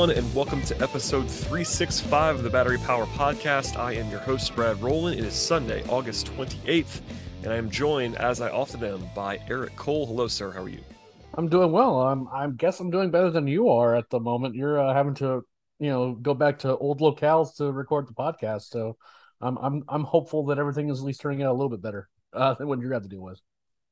everyone, and welcome to episode 365 of the Battery Power Podcast. I am your host, Brad Rowland. It is Sunday, August 28th, and I am joined, as I often am, by Eric Cole. Hello, sir. How are you? I'm doing well. I'm. I guess I'm doing better than you are at the moment. You're uh, having to, you know, go back to old locales to record the podcast. So, I'm I'm I'm hopeful that everything is at least turning out a little bit better uh, than what you're having to deal with.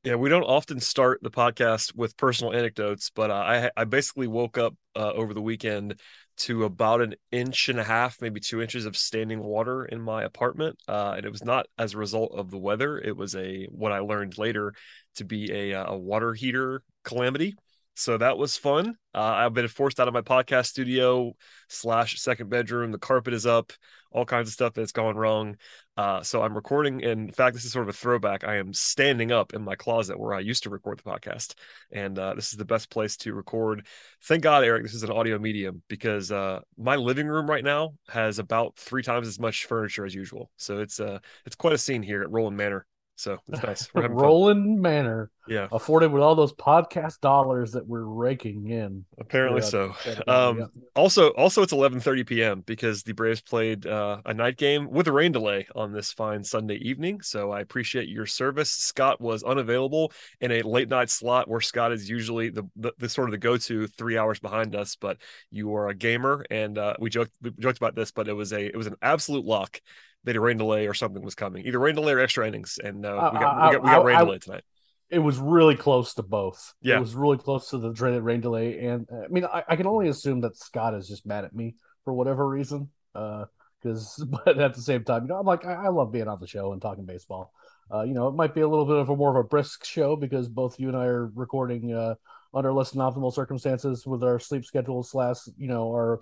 Yeah, we don't often start the podcast with personal anecdotes, but uh, I I basically woke up uh, over the weekend to about an inch and a half, maybe two inches of standing water in my apartment, uh, and it was not as a result of the weather. It was a what I learned later to be a uh, a water heater calamity. So that was fun. Uh, I've been forced out of my podcast studio slash second bedroom. The carpet is up, all kinds of stuff that's gone wrong. Uh, so I'm recording. In fact, this is sort of a throwback. I am standing up in my closet where I used to record the podcast, and uh, this is the best place to record. Thank God, Eric, this is an audio medium because uh, my living room right now has about three times as much furniture as usual. So it's uh, it's quite a scene here at Rowland Manor. So it's nice. We're Rowland fun. Manor, yeah, afforded with all those podcast dollars that we're raking in. Apparently so. Um, yeah. Also, also it's 11:30 p.m. because the Braves played uh, a night game with a rain delay on this fine Sunday evening. So I appreciate your service. Scott was unavailable in a late night slot where Scott is usually the the, the sort of the go-to three hours behind us. But you are a gamer, and uh, we joked we joked about this, but it was a it was an absolute lock that a rain delay or something was coming, either rain delay or extra innings, and uh, we got we got, we got rain I, delay tonight. It was really close to both. Yeah, it was really close to the dreaded rain delay, and uh, I mean, I, I, can only assume that Scott is just mad at me for whatever reason. Because, uh, but at the same time, you know, I'm like, I, I love being on the show and talking baseball. Uh, you know, it might be a little bit of a more of a brisk show because both you and I are recording uh, under less than optimal circumstances with our sleep schedules slash you know our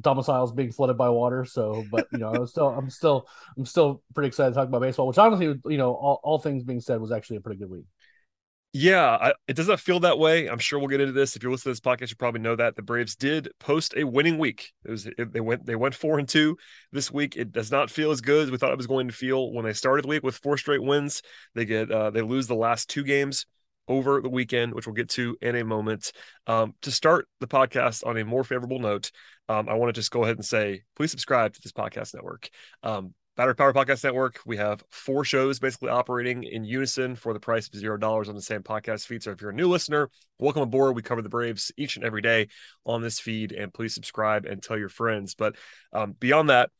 domiciles being flooded by water so but you know i'm still i'm still i'm still pretty excited to talk about baseball which honestly you know all, all things being said was actually a pretty good week yeah, I, it does not feel that way. I'm sure we'll get into this. If you're listening to this podcast, you probably know that the Braves did post a winning week. It was it, they went they went four and two this week. It does not feel as good as we thought it was going to feel when they started the week with four straight wins. They get uh, they lose the last two games over the weekend, which we'll get to in a moment. Um, to start the podcast on a more favorable note, um, I want to just go ahead and say, please subscribe to this podcast network. Um, Battery Power Podcast Network. We have four shows basically operating in unison for the price of zero dollars on the same podcast feed. So if you're a new listener, welcome aboard. We cover the Braves each and every day on this feed, and please subscribe and tell your friends. But um, beyond that,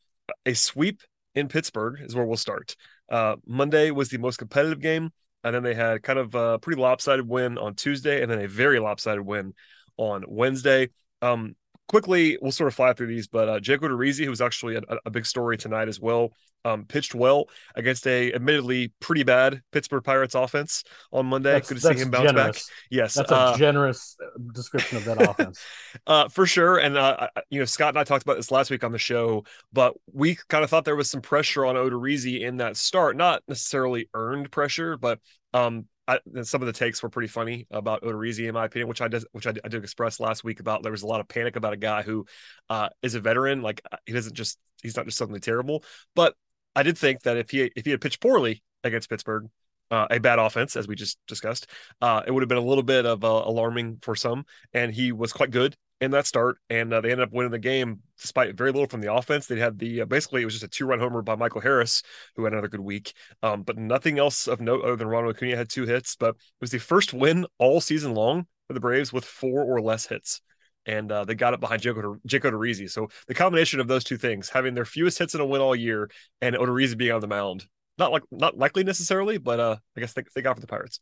a sweep in Pittsburgh is where we'll start. Uh, Monday was the most competitive game and then they had kind of a pretty lopsided win on Tuesday, and then a very lopsided win on Wednesday. Um, quickly, we'll sort of fly through these, but uh, Jake Odorizzi, who was actually a, a, big story tonight as well, um, pitched well against a admittedly pretty bad Pittsburgh Pirates offense on Monday. That's, Good to see him bounce generous. back. Yes, that's a uh, generous uh, description of that offense uh, for sure. And uh, you know, Scott and I talked about this last week on the show, but we kind of thought there was some pressure on Odorizzi in that start, not necessarily earned pressure, but um, I, some of the takes were pretty funny about Odorizzi, in my opinion, which I did, which I, I, did express last week about there was a lot of panic about a guy who uh, is a veteran. Like he doesn't just he's not just suddenly terrible. But I did think that if he if he had pitched poorly against Pittsburgh, uh, a bad offense, as we just discussed, uh, it would have been a little bit of uh, alarming for some. And he was quite good in that start, and uh, they ended up winning the game despite very little from the offense. They had the uh, basically it was just a two run homer by Michael Harris, who had another good week, um, but nothing else of note other than Ronald Acuna had two hits. But it was the first win all season long for the Braves with four or less hits. And uh, they got it behind Jake, Jake Odorizzi. So the combination of those two things, having their fewest hits in a win all year, and Odorizzi being on the mound, not like not likely necessarily, but uh, I guess they, they got for the Pirates.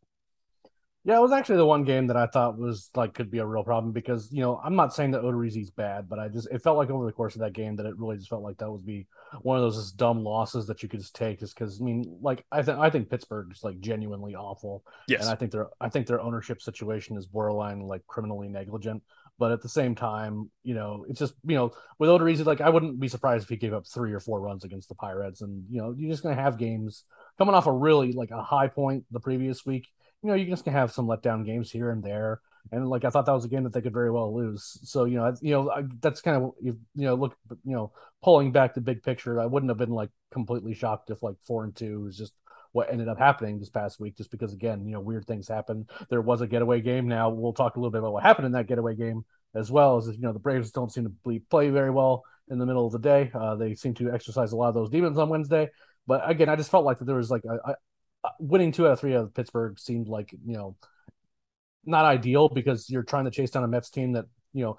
Yeah, it was actually the one game that I thought was like could be a real problem because you know I'm not saying that Odorizzi's bad, but I just it felt like over the course of that game that it really just felt like that would be one of those just dumb losses that you could just take, just because I mean like I think I think Pittsburgh is like genuinely awful, yes, and I think their I think their ownership situation is borderline like criminally negligent, but at the same time, you know it's just you know with Odorizzi like I wouldn't be surprised if he gave up three or four runs against the Pirates, and you know you're just gonna have games coming off a really like a high point the previous week you know, you're just gonna have some letdown games here and there. And like I thought that was a game that they could very well lose. So you know, you know, I, that's kind of you know, look, you know, pulling back the big picture, I wouldn't have been like completely shocked if like four and two was just what ended up happening this past week. Just because again, you know, weird things happen. There was a getaway game. Now we'll talk a little bit about what happened in that getaway game as well as you know the Braves don't seem to play very well in the middle of the day. Uh, they seem to exercise a lot of those demons on Wednesday. But again, I just felt like that there was like a, winning two out of three out of Pittsburgh seemed like you know not ideal because you're trying to chase down a Mets team that you know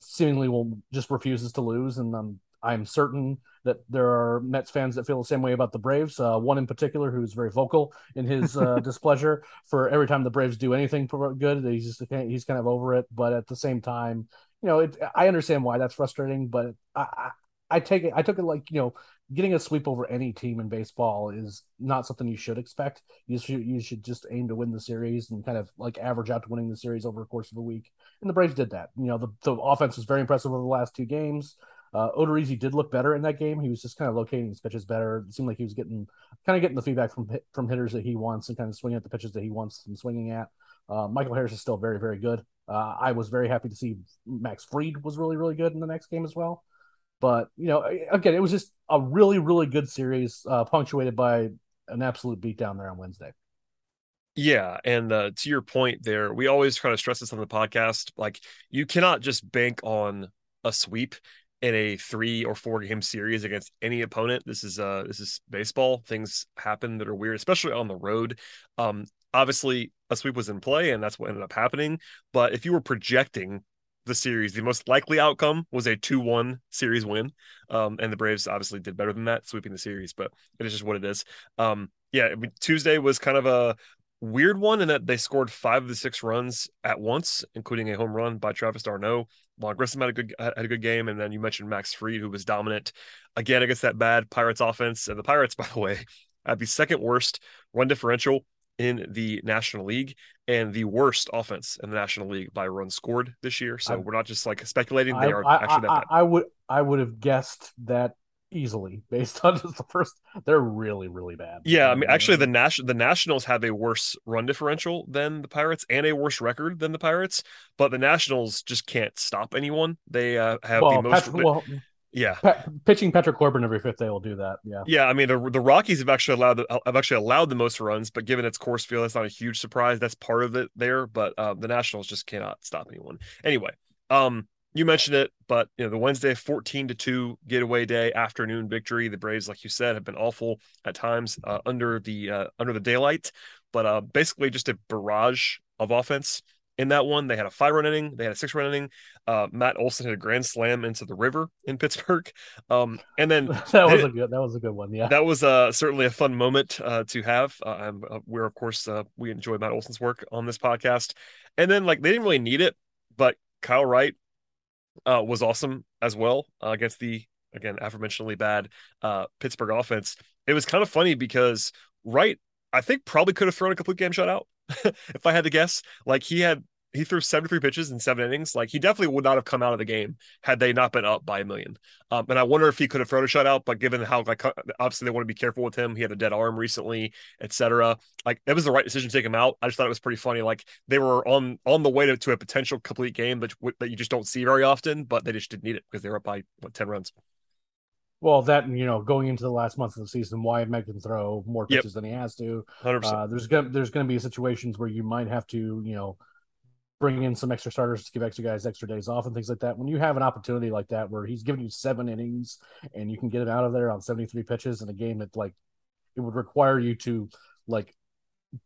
seemingly will just refuses to lose, and I'm I'm certain that there are Mets fans that feel the same way about the Braves. Uh, one in particular who's very vocal in his uh, displeasure for every time the Braves do anything good. He's just he's kind of over it, but at the same time, you know, it, I understand why that's frustrating, but I, I I take it. I took it like you know getting a sweep over any team in baseball is not something you should expect. You should you should just aim to win the series and kind of like average out to winning the series over the course of a week. And the Braves did that. You know, the, the offense was very impressive over the last two games. Uh, Odorizzi did look better in that game. He was just kind of locating his pitches better. It seemed like he was getting kind of getting the feedback from from hitters that he wants and kind of swinging at the pitches that he wants and swinging at. Uh, Michael Harris is still very very good. Uh, I was very happy to see Max Fried was really really good in the next game as well. But you know, again, it was just a really, really good series, uh, punctuated by an absolute beatdown there on Wednesday. Yeah, and uh, to your point there, we always try to stress this on the podcast. Like, you cannot just bank on a sweep in a three or four game series against any opponent. This is uh this is baseball. Things happen that are weird, especially on the road. Um, obviously a sweep was in play, and that's what ended up happening. But if you were projecting the series. The most likely outcome was a 2 1 series win. Um, and the Braves obviously did better than that, sweeping the series, but it is just what it is. Um, yeah, Tuesday was kind of a weird one in that they scored five of the six runs at once, including a home run by Travis d'Arnaud. Vaughn Grissom had a good had a good game, and then you mentioned Max Fried, who was dominant again against that bad Pirates offense. And the Pirates, by the way, had the second worst run differential in the National League and the worst offense in the National League by runs scored this year. So I, we're not just like speculating; they I, are I, actually that bad. I would I would have guessed that easily based on just the first. They're really really bad. Yeah, I mean, actually, the national the Nationals have a worse run differential than the Pirates and a worse record than the Pirates, but the Nationals just can't stop anyone. They uh, have well, the most. Patrick, well, yeah, pitching Patrick Corbin every fifth day will do that. Yeah, yeah. I mean, the, the Rockies have actually allowed the, have actually allowed the most runs, but given its Coors Field, that's not a huge surprise. That's part of it there, but uh, the Nationals just cannot stop anyone. Anyway, um, you mentioned it, but you know the Wednesday fourteen to two getaway day afternoon victory. The Braves, like you said, have been awful at times uh, under the uh, under the daylight, but uh, basically just a barrage of offense in that one. They had a five run inning, they had a six run inning. Uh, Matt Olson had a grand slam into the river in Pittsburgh. Um, and then that was a good that was a good one. Yeah, that was uh, certainly a fun moment uh, to have. Uh, we're of course uh, we enjoy Matt Olson's work on this podcast. And then like they didn't really need it, but Kyle Wright uh, was awesome as well against the again aforementionedly bad Pittsburgh offense. It was kind of funny because Wright I think probably could have thrown a complete game shutout if I had to guess. Like he had he threw 73 pitches in seven innings. Like he definitely would not have come out of the game had they not been up by a million. Um, and I wonder if he could have thrown a shutout, but given how like obviously they want to be careful with him, he had a dead arm recently, etc. Like it was the right decision to take him out. I just thought it was pretty funny. Like they were on on the way to, to a potential complete game that that you just don't see very often, but they just didn't need it because they were up by what 10 runs. Well, that you know, going into the last month of the season, why make him throw more pitches yep. than he has to? Uh, there's gonna there's gonna be situations where you might have to, you know, bring in some extra starters to give extra guys extra days off and things like that. When you have an opportunity like that where he's giving you seven innings and you can get him out of there on 73 pitches in a game that like it would require you to like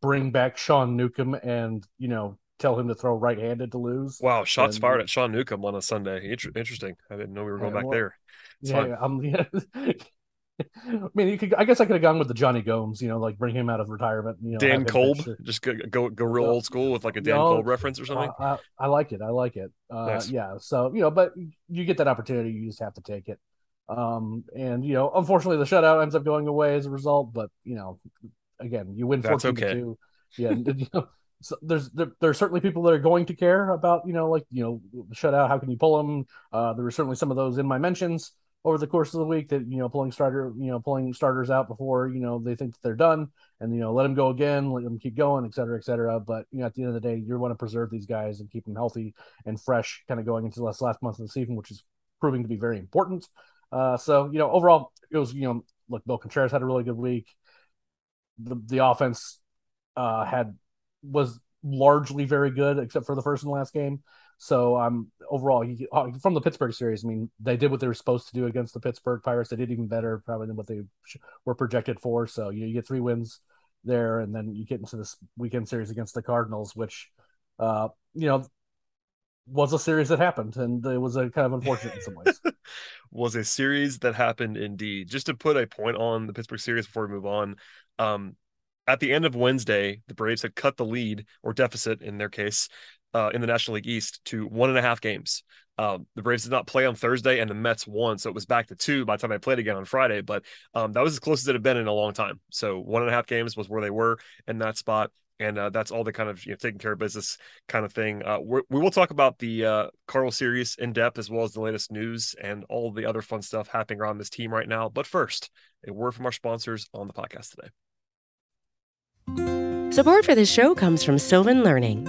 bring back Sean Newcomb and you know tell him to throw right-handed to lose. Wow, shots and, fired at Sean Newcomb on a Sunday. Inter- interesting. I didn't know we were going yeah, back well, there. It's yeah, yeah. I mean, you could. I guess I could have gone with the Jonny Gomes. You know, like bring him out of retirement. You know, Dan Kolb, just go, go go real old school with like a Dan Kolb reference or something. I, I, like it. I like it. Uh, nice. Yeah. So you know, but you get that opportunity, you just have to take it. Um, and you know, unfortunately, the shutout ends up going away as a result. But you know, again, you win fourteen okay. to two. Yeah. you know, so there's there, there, are certainly people that are going to care about you know like you know shutout. How can you pull them? Uh, there were certainly some of those in my mentions over the course of the week that you know pulling starter you know pulling starters out before you know they think they're done and you know let them go again let them keep going et cetera et cetera. But you know at the end of the day you want to preserve these guys and keep them healthy and fresh kind of going into the last, last month of the season which is proving to be very important. Uh, so you know overall it was you know look bill contreras had a really good week. The, the offense uh, had was largely very good except for the first and last game so um, overall, he, uh, from the Pittsburgh series, I mean, they did what they were supposed to do against the Pittsburgh Pirates. They did even better, probably than what they were projected for. So you know, you get three wins there, and then you get into this weekend series against the Cardinals, which, uh, you know, was a series that happened, and it was a kind of unfortunate in some ways. was a series that happened indeed. Just to put a point on the Pittsburgh series before we move on, um, at the end of Wednesday, the Braves had cut the lead or deficit in their case uh, in the National League East to one and a half games. Um, the Braves did not play on Thursday, and the Mets won, so it was back to two by the time they played again on Friday. But um, that was as close as it had been in a long time. So one and a half games was where they were in that spot, and uh, that's all the kind of you know taking care of business kind of thing. Uh, we will talk about the uh, Cardinal series in depth as well as the latest news and all the other fun stuff happening around this team right now. But first, a word from our sponsors on the podcast today. Support for this show comes from Sylvan Learning.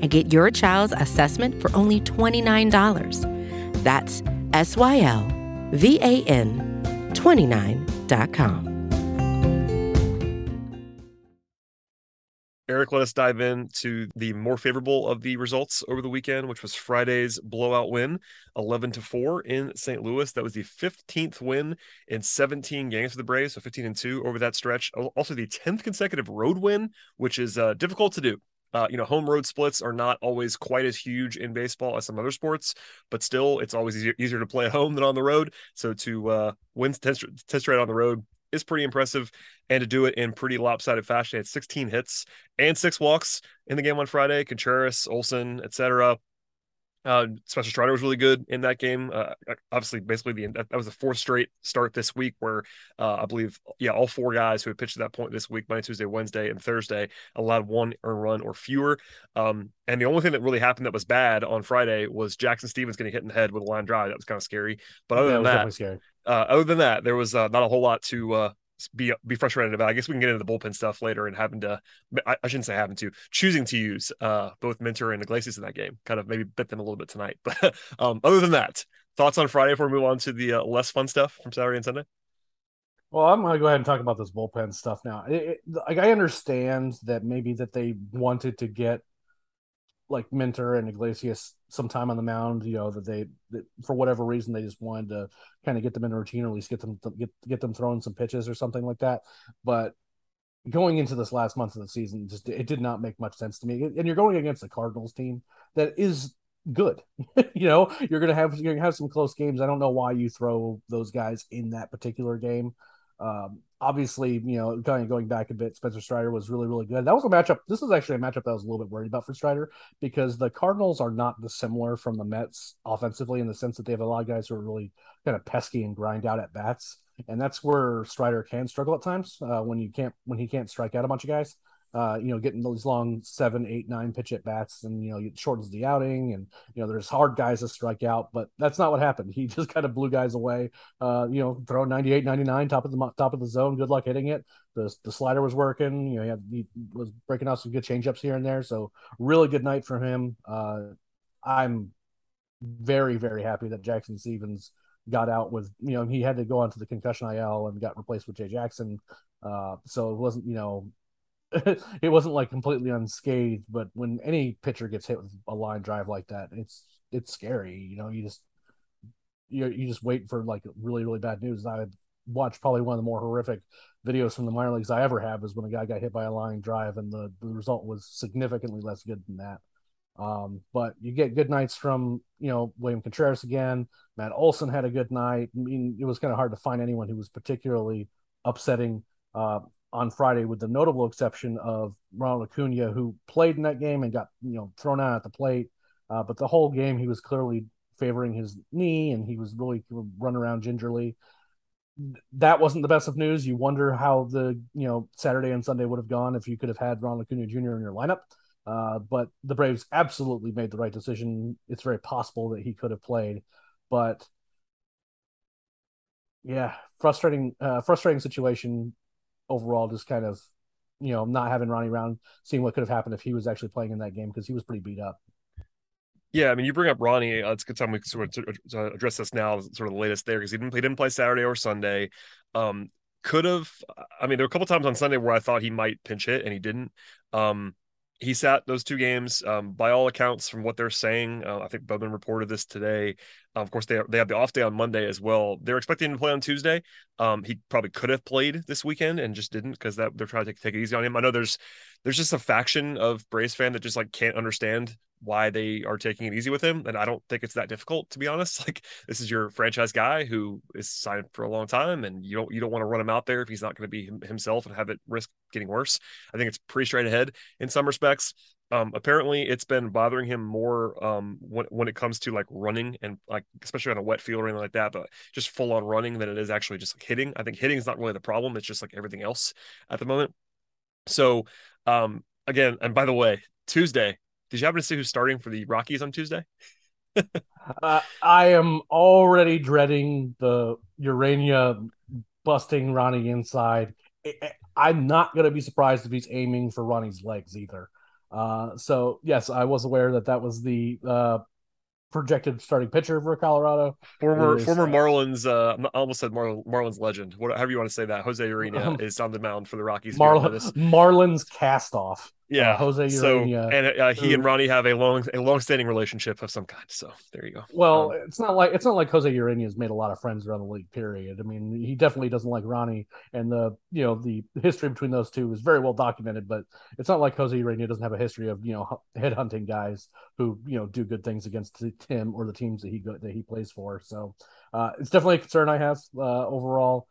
and get your child's assessment for only $29. That's S Y L V A N 29.com. Eric, let us dive into the more favorable of the results over the weekend, which was Friday's blowout win, 11 to 4 in St. Louis. That was the 15th win in 17 games for the Braves, so 15 and 2 over that stretch. Also, the 10th consecutive road win, which is uh, difficult to do. Uh, you know, home road splits are not always quite as huge in baseball as some other sports, but still, it's always easier, easier to play at home than on the road. So to uh, win test, test on the road is pretty impressive, and to do it in pretty lopsided fashion. Had 16 hits and six walks in the game on Friday. Contreras, Olson, etc. Uh, Spencer Strider was really good in that game. Uh, obviously, basically the that, was the fourth straight start this week where uh, I believe, yeah, all four guys who had pitched at that point this week, Monday, Tuesday, Wednesday, and Thursday, allowed one earned run or fewer. Um, and the only thing that really happened that was bad on Friday was Jackson Stephens getting hit in the head with a line drive. That was kind of scary. But other yeah, than that, uh, other than that, there was uh, not a whole lot to uh, be be frustrated about. I guess we can get into the bullpen stuff later and having to I, I shouldn't say having to choosing to use uh, both Minter and Iglesias in that game. Kind of maybe bit them a little bit tonight. But um, other than that, thoughts on Friday before we move on to the uh, less fun stuff from Saturday and Sunday. Well, I'm going to go ahead and talk about this bullpen stuff now. It, it, like I understand that maybe that they wanted to get like Minter and Iglesias some time on the mound. You know that they that for whatever reason they just wanted to kind of get them in a routine, or at least get them get get them throwing some pitches or something like that. But going into this last month of the season, just it did not make much sense to me. And you're going against the Cardinals team that is good. you know, you're gonna have you're gonna have some close games. I don't know why you throw those guys in that particular game. Um, obviously, you know, kind of going back a bit, Spencer Strider was really, really good. That was a matchup. This is actually a matchup that I was a little bit worried about for Strider because the Cardinals are not dissimilar from the Mets offensively in the sense that they have a lot of guys who are really kind of pesky and grind out at bats, and that's where Strider can struggle at times uh, when you can't when he can't strike out a bunch of guys uh, you know, getting those long seven, eight, nine pitch at bats, and you know, it shortens the outing. And you know, there's hard guys to strike out, but that's not what happened. He just kind of blew guys away. Uh, you know, throw 98, 99, top of the top of the zone. Good luck hitting it. The the slider was working. You know, he, had, he was breaking out some good changeups here and there. So really good night for him. Uh, I'm very very happy that Jackson Stephens got out with you know he had to go onto the concussion IL and got replaced with Jay Jackson. Uh, so it wasn't you know it wasn't like completely unscathed, but when any pitcher gets hit with a line drive like that, it's it's scary. You know, you just you you just wait for like really really bad news. I watched probably one of the more horrific videos from the minor leagues I ever have is when a guy got hit by a line drive, and the, the result was significantly less good than that. Um, but you get good nights from you know William Contreras again. Matt Olson had a good night. I mean, it was kind of hard to find anyone who was particularly upsetting. Uh, on Friday, with the notable exception of Ronald Acuna, who played in that game and got you know thrown out at the plate. Uh, but the whole game, he was clearly favoring his knee, and he was really running around gingerly. That wasn't the best of news. You wonder how the you know Saturday and Sunday would have gone if you could have had Ronald Acuna Jr. in your lineup. Uh, but the Braves absolutely made the right decision. It's very possible that he could have played, but yeah, frustrating, uh, frustrating situation overall just kind of you know not having Ronnie around, seeing what could have happened if he was actually playing in that game because he was pretty beat up. Yeah, I mean, you bring up Ronnie. Uh, it's a good time we sort of address this now, sort of the latest there, because he didn't didn't play Saturday or Sunday. Um, could have. I mean, there were a couple times on Sunday where I thought he might pinch hit, and he didn't. Um, he sat those two games. Um, by all accounts, from what they're saying, uh, I think Bowman reported this today. Of course, they they have the off day on Monday as well. They're expecting him to play on Tuesday. Um, he probably could have played this weekend and just didn't because that they're trying to take, take it easy on him. I know there's there's just a faction of Braves fan that just like can't understand why they are taking it easy with him. And I don't think it's that difficult, to be honest. Like this is your franchise guy who is signed for a long time, and you don't you don't want to run him out there if he's not going to be himself and have it risk getting worse. I think it's pretty straight ahead in some respects. Um, apparently it's been bothering him more um, when, when it comes to like running and like especially on a wet field or anything like that but just full on running than it is actually just like hitting i think hitting is not really the problem it's just like everything else at the moment so um, again and by the way tuesday did you happen to see who's starting for the Rockies on Tuesday? uh, I am already dreading the Urena busting Ronnie inside. I'm not going to be surprised if he's aiming for Ronnie's legs either. Uh, so yes, I was aware that that was the uh, projected starting pitcher for Colorado. Former is, former Marlins, uh, I almost said Mar- Marlins legend, whatever you want to say that. Jose Urena um, is on the mound for the Rockies. Marlins cast off. Yeah, uh, Jose Urena. So, and uh, he and Ronnie have a long, a long-standing relationship of some kind. So there you go. Well, um, it's not like it's not like Jose Urena has made a lot of friends around the league. Period. I mean, he definitely doesn't like Ronnie, and the you know the history between those two is very well documented. But it's not like Jose Urena doesn't have a history of you know headhunting guys who you know do good things against him or the teams that he go, that he plays for. So uh, it's definitely a concern I have uh, overall.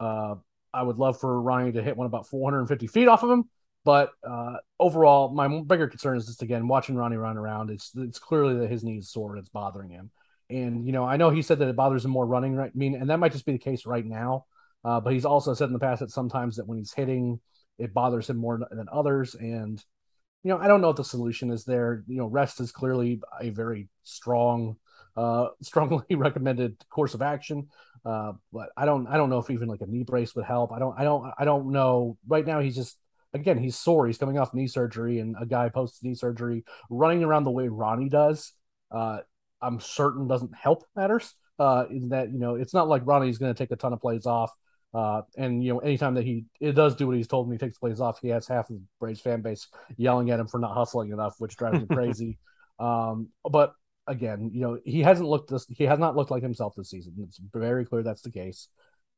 Uh, I would love for Ronnie to hit one about 450 feet off of him but uh, overall, my bigger concern is just again watching Ronnie run around. It's it's clearly that his knee is sore and it's bothering him. And you know, I know he said that it bothers him more running. Right? I mean, and that might just be the case right now. Uh, but he's also said in the past that sometimes that when he's hitting, it bothers him more than others. And you know, I don't know what the solution is there. You know, rest is clearly a very strong, uh, strongly recommended course of action. Uh, but I don't, I don't know if even like a knee brace would help. I don't, I don't, I don't know. Right now, he's just again, he's sore. He's coming off knee surgery, and a guy post knee surgery running around the way Ronnie does, uh, I'm certain doesn't help matters. Uh, in that you know, it's not like Ronnie's going to take a ton of plays off. Uh, and you know, anytime that he it does do what he's told and he takes plays off, he has half of the Braves fan base yelling at him for not hustling enough, which drives me crazy. Um, but again, you know, he hasn't looked this he has not looked like himself this season. It's very clear that's the case.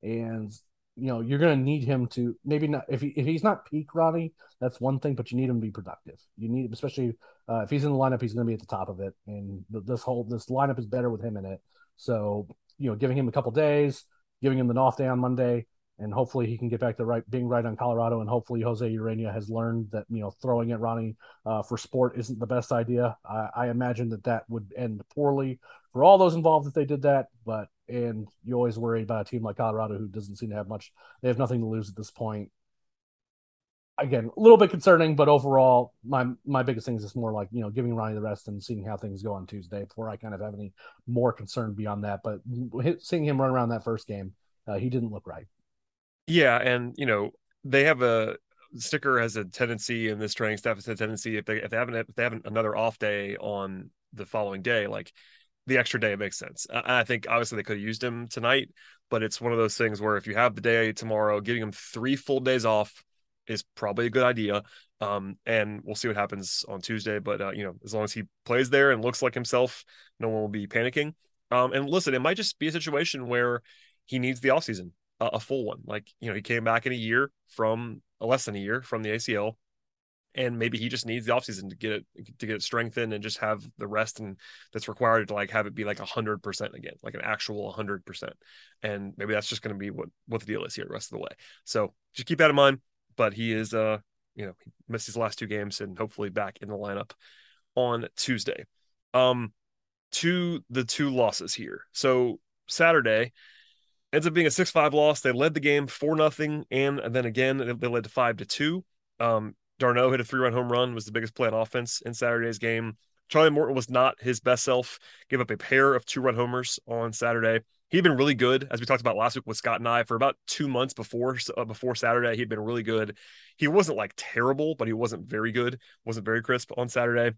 And you know you're going to need him to maybe not if he, if he's not peak Ronnie, that's one thing, but you need him to be productive. You need especially uh, if he's in the lineup, he's going to be at the top of it, and this whole this lineup is better with him in it. So you know, giving him a couple days, giving him the off day on Monday, and hopefully he can get back to right being right on Colorado, and hopefully Jose Urena has learned that you know throwing at Ronnie uh, for sport isn't the best idea. I, I imagine that that would end poorly for all those involved if they did that, but and you always worry about a team like Colorado who doesn't seem to have much. They have nothing to lose at this point. Again, a little bit concerning, but overall, my my biggest thing is just more like you know giving Ronnie the rest and seeing how things go on Tuesday before I kind of have any more concern beyond that. But seeing him run around that first game, uh, he didn't look right. Yeah, and you know they have a Snitker has a tendency, and this training staff has a tendency if they if they haven't if they haven't another off day on the following day, like the extra day, it makes sense. I think obviously they could have used him tonight, but it's one of those things where if you have the day tomorrow, giving him three full days off is probably a good idea. Um, and we'll see what happens on Tuesday. But uh, you know, as long as he plays there and looks like himself, no one will be panicking. Um, and listen, it might just be a situation where he needs the offseason, uh, a full one. Like you know, he came back in a year from less than a year from the ACL and maybe he just needs the offseason to get it to get it strengthened and just have the rest and that's required to like have it be like a hundred percent again, like an actual hundred percent. And maybe that's just going to be what what the deal is here the rest of the way. So just keep that in mind. But he is uh you know he missed his last two games and hopefully back in the lineup on Tuesday. Um to the two losses here. So Saturday ends up being a six five loss. They led the game four nothing, and, and then again they led to five to two. Um, d'Arnaud hit a three run home run, was the biggest play on offense in Saturday's game. Charlie Morton was not his best self, gave up a pair of two run homers on Saturday. He'd been really good, as we talked about last week with Scott and I, for about two months before uh, before Saturday. He'd been really good. He wasn't like terrible, but he wasn't very good. wasn't very crisp on Saturday,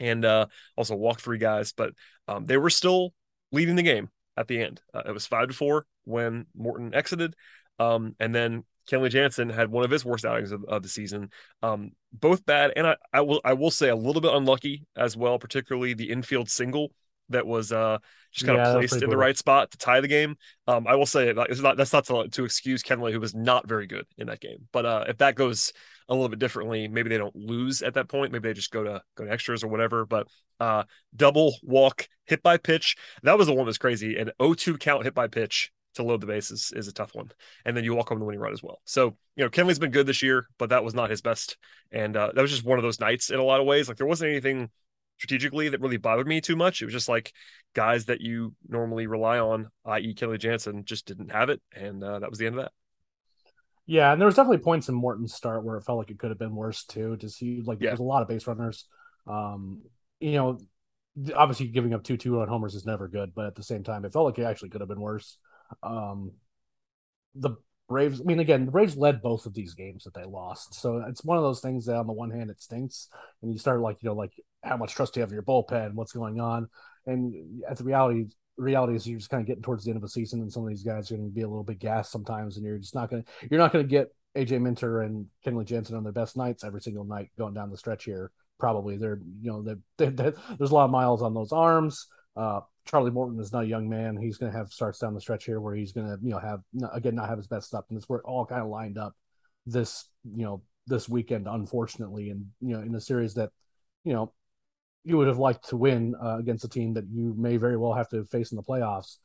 and uh, also walked three guys. But um, they were still leading the game at the end. Uh, it was five to four when Morton exited, um, and then Kenley Jansen had one of his worst outings of, of the season. Um, both bad, and I, I, will I will say a little bit unlucky as well, particularly the infield single that was uh, just kind yeah, of placed in cool. the right spot to tie the game. Um, I will say it's not that's not to, to excuse Kenley, who was not very good in that game. But uh, if that goes a little bit differently, maybe they don't lose at that point. Maybe they just go to go to extras or whatever. But uh, double walk hit by pitch that was the one that was crazy. An 0-2 count hit by pitch to load the base is, is a tough one. And then you walk home the winning run as well. So, you know, Kenley's been good this year, but that was not his best. And uh, that was just one of those nights in a lot of ways. Like there wasn't anything strategically that really bothered me too much. It was just like guys that you normally rely on, i.e. Kenley Jansen, just didn't have it. And uh, that was the end of that. Yeah, and there was definitely points in Morton's start where it felt like it could have been worse too. To see like yeah. there's a lot of base runners. Um, you know, obviously giving up two two run homers is never good, but at the same time, it felt like it actually could have been worse. Um, the Braves, I mean, again, the Braves led both of these games that they lost. So it's one of those things that on the one hand it stinks, and you start like, you know, like how much trust do you have in your bullpen, what's going on, and at the reality reality is you're just kind of getting towards the end of the season, and some of these guys are going to be a little bit gassed sometimes, and you're just not going to you're not going to get AJ Minter and Kenley Jansen on their best nights every single night going down the stretch here. Probably they're you know they're, there's a lot of miles on those arms. Uh, Charlie Morton is not a young man. He's going to have starts down the stretch here where he's going to, you know, have again not have his best stuff, and it's where it all kind of lined up this, you know, this weekend, unfortunately, and you know, in a series that, you know, you would have liked to win uh, against a team that you may very well have to face in the playoffs,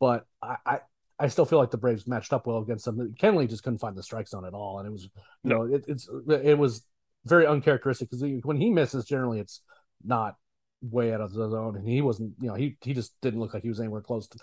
but I, I, I still feel like the Braves matched up well against them. Kenley just couldn't find the strike zone at all, and it was, you no. know, it, it's it was very uncharacteristic because when he misses, generally it's not way out of the zone, and he wasn't. You know, he he just didn't look like he was anywhere close to,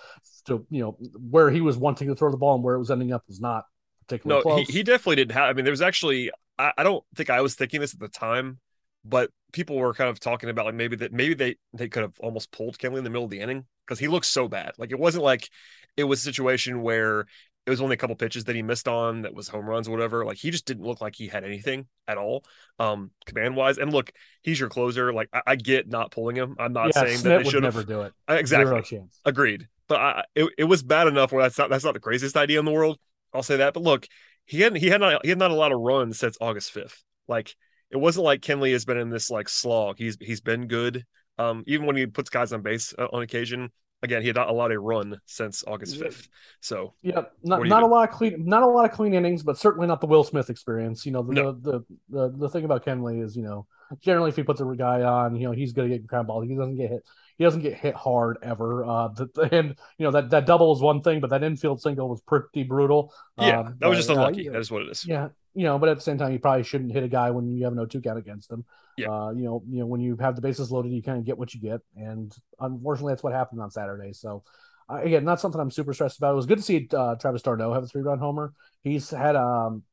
to you know where he was wanting to throw the ball and where it was ending up was not particularly no, close. He, he definitely didn't have. I mean, there was actually. I, I don't think I was thinking this at the time, but people were kind of talking about like maybe that maybe they they could have almost pulled Kenley in the middle of the inning because he looked so bad. Like it wasn't like it was a situation where it was only a couple pitches that he missed on that was home runs or whatever. Like he just didn't look like he had anything at all, um, command wise. And look, he's your closer. Like I, I get not pulling him. I'm not yeah, saying that they should never do it. Exactly. Zero chance. Agreed. But I, it, it was bad enough where that's not that's not the craziest idea in the world. I'll say that. But look, he had he had not he had not a lot of runs since August 5th. Like it wasn't like Kenley has been in this like slog. He's he's been good. Um, even when he puts guys on base uh, on occasion, again, he had not allowed a run since August fifth. So Yeah, not not a lot of clean, not a lot of clean innings, but certainly not the Will Smith experience. You know, the No. the, the the thing about Kenley is, you know, generally if he puts a guy on, you know, he's gonna get ground ball. He doesn't get hit. He doesn't get hit hard ever. Uh, the, and you know that that double is one thing, but that infield single was pretty brutal. yeah, Um, that was but, just uh, unlucky. yeah, that is what it is. yeah, you know, but at the same time, you probably shouldn't hit a guy when you have no two count against them. Yeah. Uh, you know, you know, when you have the bases loaded, you kind of get what you get, and unfortunately, that's what happened on Saturday. So, uh, again, not something I'm super stressed about. It was good to see uh, Travis d'Arnaud have a three run homer. He's had um,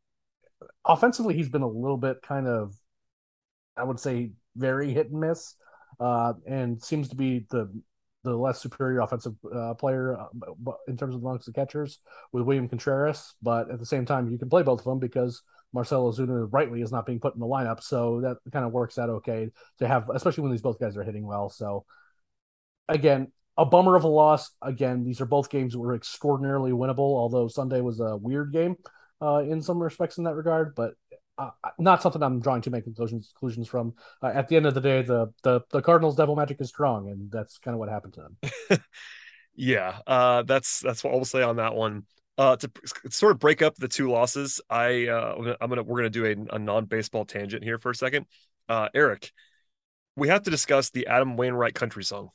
offensively, he's been a little bit kind of, I would say, very hit and miss, uh, and seems to be the the less superior offensive uh, player uh, in terms of amongst the catchers with William Contreras. But at the same time, you can play both of them because Marcell Ozuna rightly is not being put in the lineup, so that kind of works out okay to have, especially when these both guys are hitting well. So again, a bummer of a loss. Again, these are both games that were extraordinarily winnable, although Sunday was a weird game uh, in some respects in that regard, but uh, not something I'm drawing too many conclusions conclusions from. Uh, at the end of the day, the the the Cardinals' devil magic is strong, and that's kind of what happened to them. Yeah, uh, that's that's what I'll say on that one. Uh, to sort of break up the two losses, I uh, I'm gonna, we're gonna do a, a non baseball tangent here for a second. Uh, Eric, we have to discuss the Adam Wainwright country song.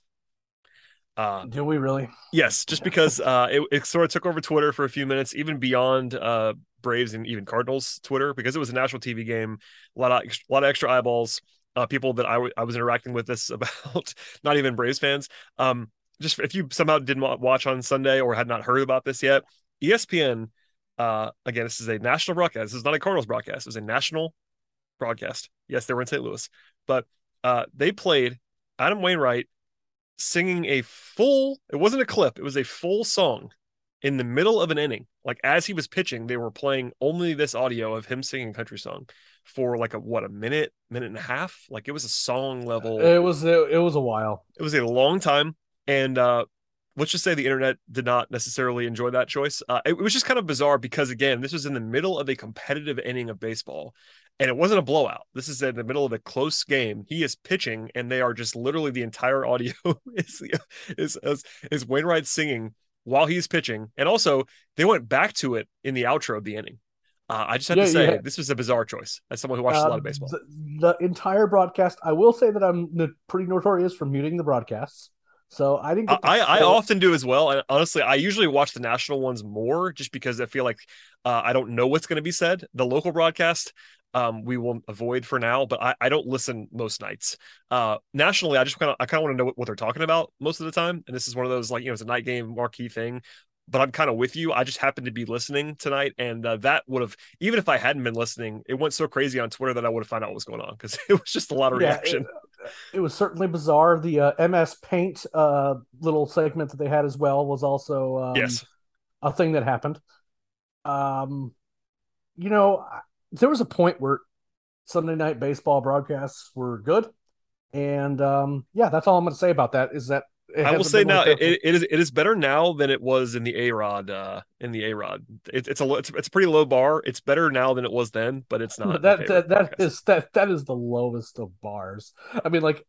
Uh, Do we really? yes, just because uh, it, it sort of took over Twitter for a few minutes, even beyond uh, Braves and even Cardinals Twitter, because it was a national TV game, a lot of a lot of extra eyeballs, uh, people that I, w- I was interacting with this about, not even Braves fans. Um, just if you somehow didn't watch on Sunday or had not heard about this yet, ESPN, uh, again, this is a national broadcast. This is not a Cardinals broadcast. It was a national broadcast. Yes, they were in St. Louis, but uh, they played Adam Wainwright singing a full. It wasn't a clip. It was a full song in the middle of an inning. Like as he was pitching, they were playing only this audio of him singing a country song for like a what a minute, minute and a half. Like it was a song level It was it, it was a while. it was a long time and uh let's just say the internet did not necessarily enjoy that choice uh, it, was just kind of bizarre because again this was in the middle of a competitive inning of baseball and it wasn't a blowout this is in the middle of a close game he is pitching and they are just literally the entire audio is is is, is wainwright singing while he's pitching and also they went back to it in the outro of the inning uh, I just have Yeah, to say yeah. this was a bizarre choice as someone who watches a lot of baseball. The, the entire broadcast. I will say that I'm pretty notorious for muting the broadcasts, so I didn't. I, I often do as well. And honestly, I usually watch the national ones more just because I feel like uh, I don't know what's going to be said. The local broadcast, um, we will avoid for now, but I, I don't listen most nights. Uh, nationally, I just kind of I kind of want to know what, what they're talking about most of the time. And this is one of those like you know it's a night game marquee thing. But I'm kind of with you. I just happened to be listening tonight, and uh, that would have even if I hadn't been listening, it went so crazy on Twitter that I would have found out what was going on because it was just a lot of Yeah, reaction. It, it was certainly bizarre. The uh, MS Paint uh, little segment that they had as well was also um, yes, a thing that happened. Um, you know, I- there was a point where Sunday night baseball broadcasts were good, and um, yeah, that's all I'm going to say about that. Is that it I will say now it, it is it is better now than it was in the A Rod uh in the A Rod. It, it's a it's, it's a pretty low bar. It's better now than it was then, but it's not. that that that is that that is the lowest of bars. I mean, like,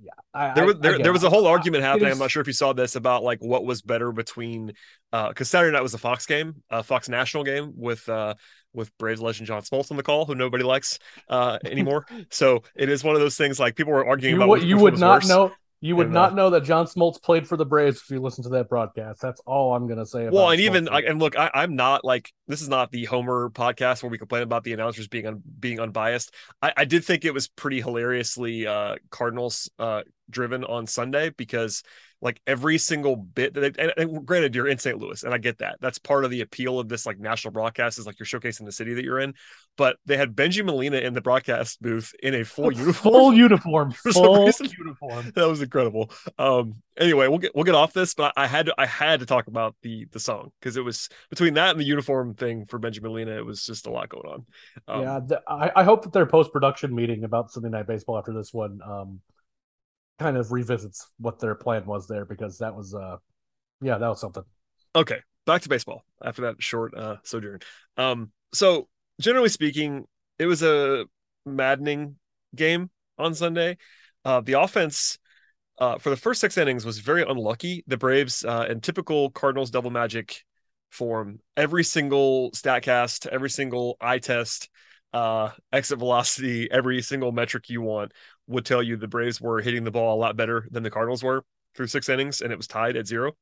yeah, I, there was there, there was a whole argument happening. is- I'm not sure if you saw this about like what was better between uh because Saturday night was a Fox game, a Fox national game with uh with Braves legend John Smoltz on the call, who nobody likes uh anymore. so it is one of those things like people were arguing You about which, you would not worse. know you would And, not uh, know that John Smoltz played for the Braves if you listen to that broadcast. That's all I'm gonna say. About Well, and even like, and look, I, I'm not like this is not the Homer podcast where we complain about the announcers being un, being unbiased. I, I did think it was pretty hilariously uh, Cardinals uh, driven on Sunday because like every single bit that they, and, and granted you're in St. Louis and I get that that's part of the appeal of this like national broadcast is like you're showcasing the city that you're in, but they had Bengie Molina in the broadcast booth in a full uniform. full uniform, full uniform. that was incredible. Um, anyway, we'll get we'll get off this, but I had to I had to talk about the the song because it was between that and the uniform thing for Bengie Molina, it was just a lot going on. Um, yeah, th- I, I hope that their post production meeting about Sunday Night Baseball after this one um, kind of revisits what their plan was there because that was uh, yeah, that was something. Okay, back to baseball after that short uh, sojourn. Um, so generally speaking, it was a maddening game on Sunday. Uh, the offense uh, for the first six innings was very unlucky. The Braves, uh, in typical Cardinals devil magic form, every single Statcast, every single eye test, uh, exit velocity, every single metric you want would tell you the Braves were hitting the ball a lot better than the Cardinals were through six innings, and it was tied at zero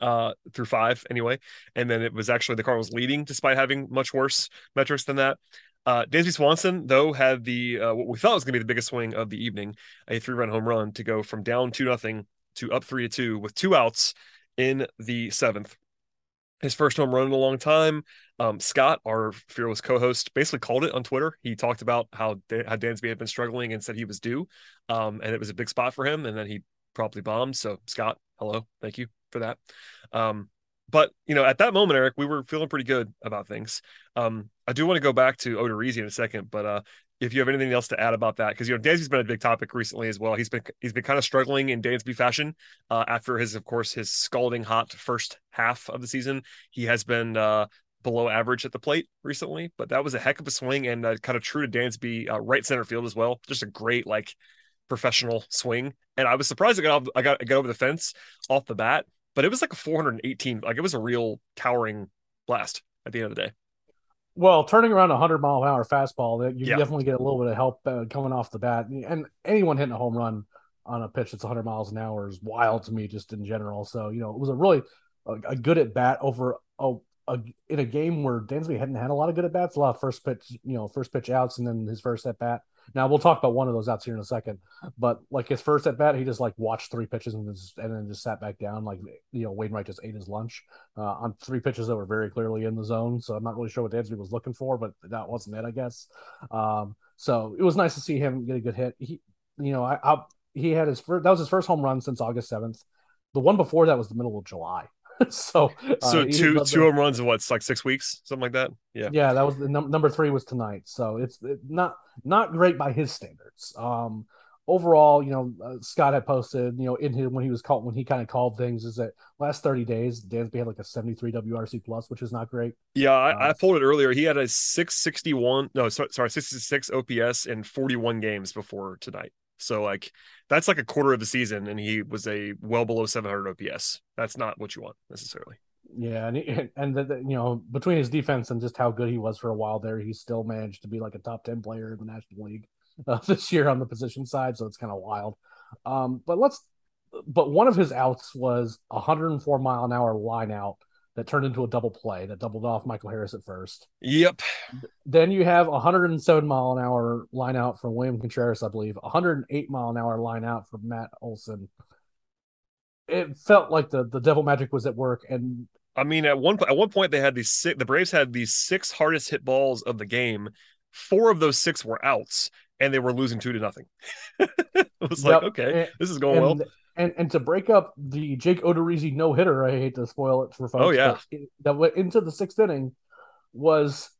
uh, through five anyway. And then it was actually the Cardinals leading despite having much worse metrics than that. Uh, Dansby Swanson, though, had the uh, what we thought was going to be the biggest swing of the evening, a three-run home run to go from down two nothing to up three to two with two outs in the seventh. His first home run in a long time. Um, Scott, our fearless co-host, basically called it on Twitter. He talked about how how Dansby had been struggling and said he was due, um, and it was a big spot for him. And then he promptly bombed. So Scott, hello, thank you for that. Um, but you know, at that moment, Eric, we were feeling pretty good about things. Um, I do want to go back to Odorizzi in a second, but uh, if you have anything else to add about that, because you know Dansby's been a big topic recently as well. He's been he's been kind of struggling in Dansby fashion uh, after his, of course, his scalding hot first half of the season. He has been uh, below average at the plate recently, but that was a heck of a swing and uh, kind of true to Dansby, uh, right center field as well. Just a great like professional swing, and I was surprised I got I got I got over the fence off the bat but it was like a 418 like it was a real towering blast at the end of the day. Well turning around a 100 mile an hour fastball that you yeah. definitely get a little bit of help uh, coming off the bat. And anyone hitting a home run on a pitch that's 100 miles an hour is wild to me just in general. So you know it was a really a, a good at bat over a, a, in a game where Dansby hadn't had a lot of good at bats a lot of first pitch you know first pitch outs and then his first at bat now we'll talk about one of those outs here in a second, but like his first at bat, he just like watched three pitches and, just, and then just sat back down. Like you know, Wainwright just ate his lunch uh, on three pitches that were very clearly in the zone. So I'm not really sure what Dansby was looking for, but that wasn't it, I guess. Um, so it was nice to see him get a good hit. He, you know, I, I he had his first that was his first home run since August seventh. The one before that was the middle of July. So so uh, two two home runs in what's like six weeks, something like that. Yeah, yeah, that was the num- number three was tonight. So it's not not great by his standards. Um, overall, you know, uh, Scott had posted, you know, in his when he was called when he kind of called things is that last 30 days, Dansby had like a 73 WRC plus, which is not great. Yeah, I, uh, I pulled it earlier. He had a 661, no, sorry, 66 OPS in 41 games before tonight. So like that's like a quarter of the season, and he was a well below 700 OPS. That's not what you want necessarily. Yeah, and he, and the, the, you know between his defense and just how good he was for a while there, he still managed to be like a top 10 player in the National League uh, this year on the position side. So it's kind of wild. Um, but let's. But one of his outs was a 104 mile an hour line out that turned into a double play that doubled off Michael Harris at first. Yep. Then you have 107 mile an hour line out from William Contreras, I believe, 108 mile an hour line out from Matt Olson. It felt like the the devil magic was at work, and I mean, at one at one point they had these six, the Braves had these six hardest hit balls of the game. Four of those six were outs, and they were losing two to nothing. it was yep. like, okay, and, this is going and, well and and to break up the Jake Odorizzi no hitter, I hate to spoil it for folks. Oh yeah, that went into the sixth inning was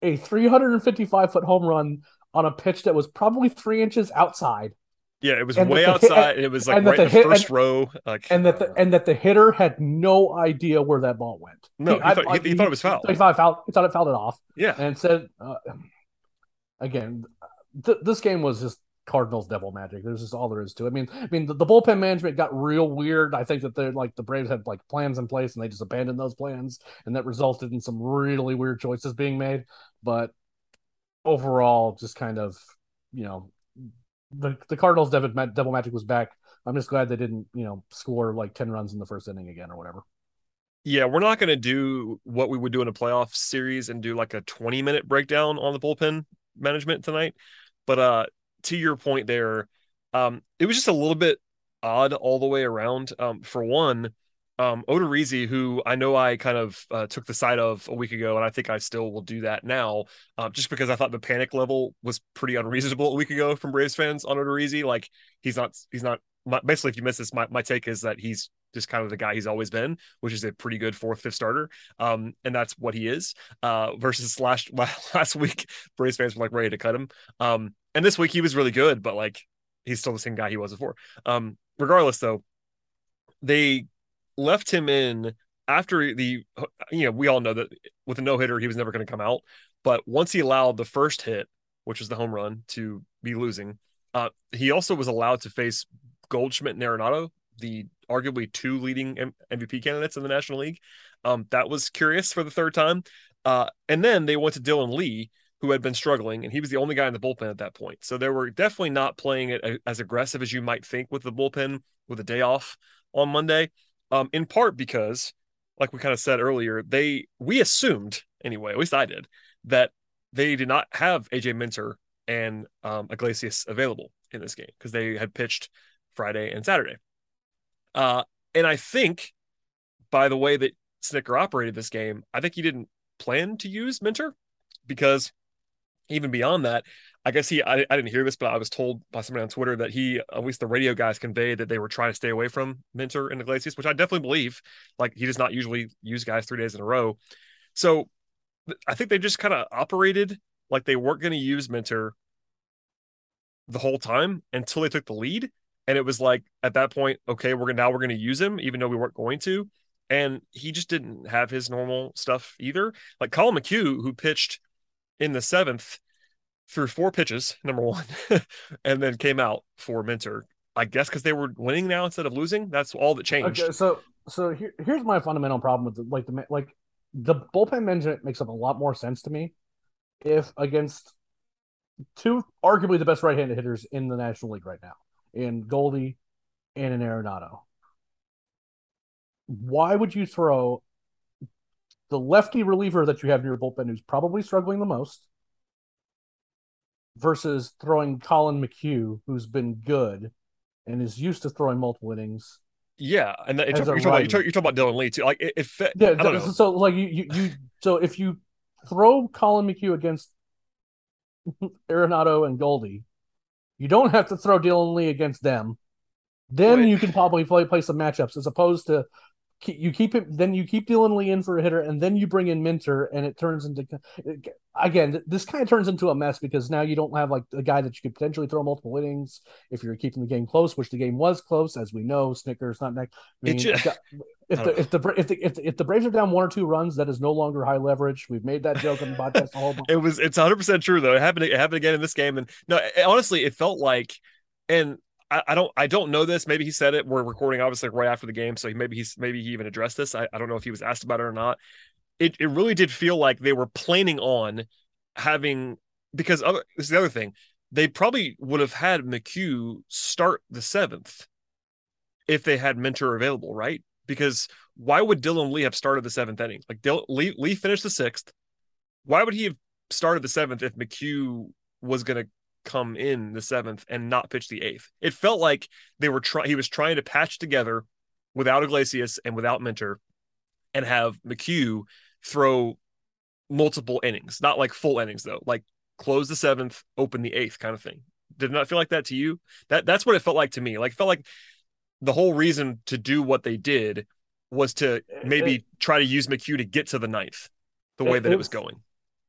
a 355 foot home run on a pitch that was probably three inches outside. Yeah, it was and way outside. Hit, it was like right the, hit, first and, row. Like, and that the and that the hitter had no idea where that ball went. No, he, he, thought, I, he, he thought, it was foul. He thought it fouled. He thought it fouled it off. Yeah, and said uh, again, th- this game was just Cardinals devil magic. There's just all there is to it. I mean, I mean, the, the, bullpen management got real weird. I think that they're like the Braves had like plans in place and they just abandoned those plans, and that resulted in some really weird choices being made. But overall, just kind of, you know, the the Cardinals devil, devil magic was back. I'm just glad they didn't, you know, score like ten runs in the first inning again or whatever. Yeah, we're not going to do what we would do in a playoff series and do like a 20 minute breakdown on the bullpen management tonight. But uh to your point there, um, it was just a little bit odd all the way around. Um, for one, um, Odorizzi, who I know I kind of uh, took the side of a week ago, and I think I still will do that now, um, just because I thought the panic level was pretty unreasonable a week ago from Braves fans on Odorizzi. Like he's not, he's not. My, basically, if you miss this, my, my take is that he's just kind of the guy he's always been, which is a pretty good fourth, fifth starter. Um, and that's what he is. Uh, versus last last week, Braves fans were like ready to cut him. Um, and this week he was really good, but like he's still the same guy he was before. Um, regardless, though, they left him in after the you know we all know that with a no hitter he was never going to come out, but once he allowed the first hit, which was the home run, to be losing, uh, he also was allowed to face Goldschmidt and Arenado, the arguably two leading M- MVP candidates in the National League. Um, that was curious for the third time. Uh, and then they went to Dylan Lee, who had been struggling, and he was the only guy in the bullpen at that point. So they were definitely not playing it as aggressive as you might think with the bullpen with a day off on Monday. Um, in part because, like we kind of said earlier, they we assumed anyway, at least I did, that they did not have AJ Minter and um, Iglesias available in this game because they had pitched Friday and Saturday. Uh, and I think by the way that Snitker operated this game, I think he didn't plan to use Minter because even beyond that, I guess he I, I didn't hear this, but I was told by somebody on Twitter that he at least the radio guys conveyed that they were trying to stay away from Minter and Iglesias, which I definitely believe. Like he does not usually use guys three days in a row. So I think they just kind of operated like they weren't going to use Minter the whole time until they took the lead. And it was like at that point, okay, we're now we're gonna use him, even though we weren't going to. And he just didn't have his normal stuff either. Like Colin McHugh, who pitched in the seventh through four pitches, number one, and then came out for Minter. I guess because they were winning now instead of losing. That's all that changed. Okay, so so here, here's my fundamental problem with the, like the like the bullpen management makes up a lot more sense to me if against two arguably the best right-handed hitters in the National League right now, in Goldie and in Arenado. Why would you throw the lefty reliever that you have in your bullpen who's probably struggling the most versus throwing Colin McHugh, who's been good and is used to throwing multiple innings? Yeah, and that, you're, talking about, you're, talking, you're, talking about Dylan Lee too. Like it yeah. So like you, you you so if you throw Colin McHugh against Arenado and Goldie. You don't have to throw Dylan Lee against them. Then you can probably play play some matchups as opposed to you keep it then you keep Dylan Lee in for a hitter and then you bring in Minter and it turns into again this kind of turns into a mess because now you don't have like a guy that you could potentially throw multiple innings if you're keeping the game close which the game was close as we know Snitker's not next I mean, just, if the, if the if the if the if the Braves are down one or two runs that is no longer high leverage. We've made that joke on the podcast whole it was it's 100 percent true though. It happened it happened again in this game and no honestly it felt like and I, don't I don't know this. Maybe he said it. We're recording obviously right after the game, so maybe he's maybe he even addressed this. I, I don't know if he was asked about it or not. It it really did feel like they were planning on having because other this is the other thing. They probably would have had McHugh start the seventh if they had Minter available, right? Because why would Dylan Lee have started the seventh inning? Like Lee, Lee finished the sixth. Why would he have started the seventh if McHugh was going to come in the seventh and not pitch the eighth. It felt like they were trying. He was trying to patch together without Iglesias and without Minter, and have McHugh throw multiple innings, not like full innings though, like close the seventh, open the eighth kind of thing. Did not feel like that to you? That that's what it felt like to me. Like it felt like the whole reason to do what they did was to maybe try to use McHugh to get to the ninth the way that it was going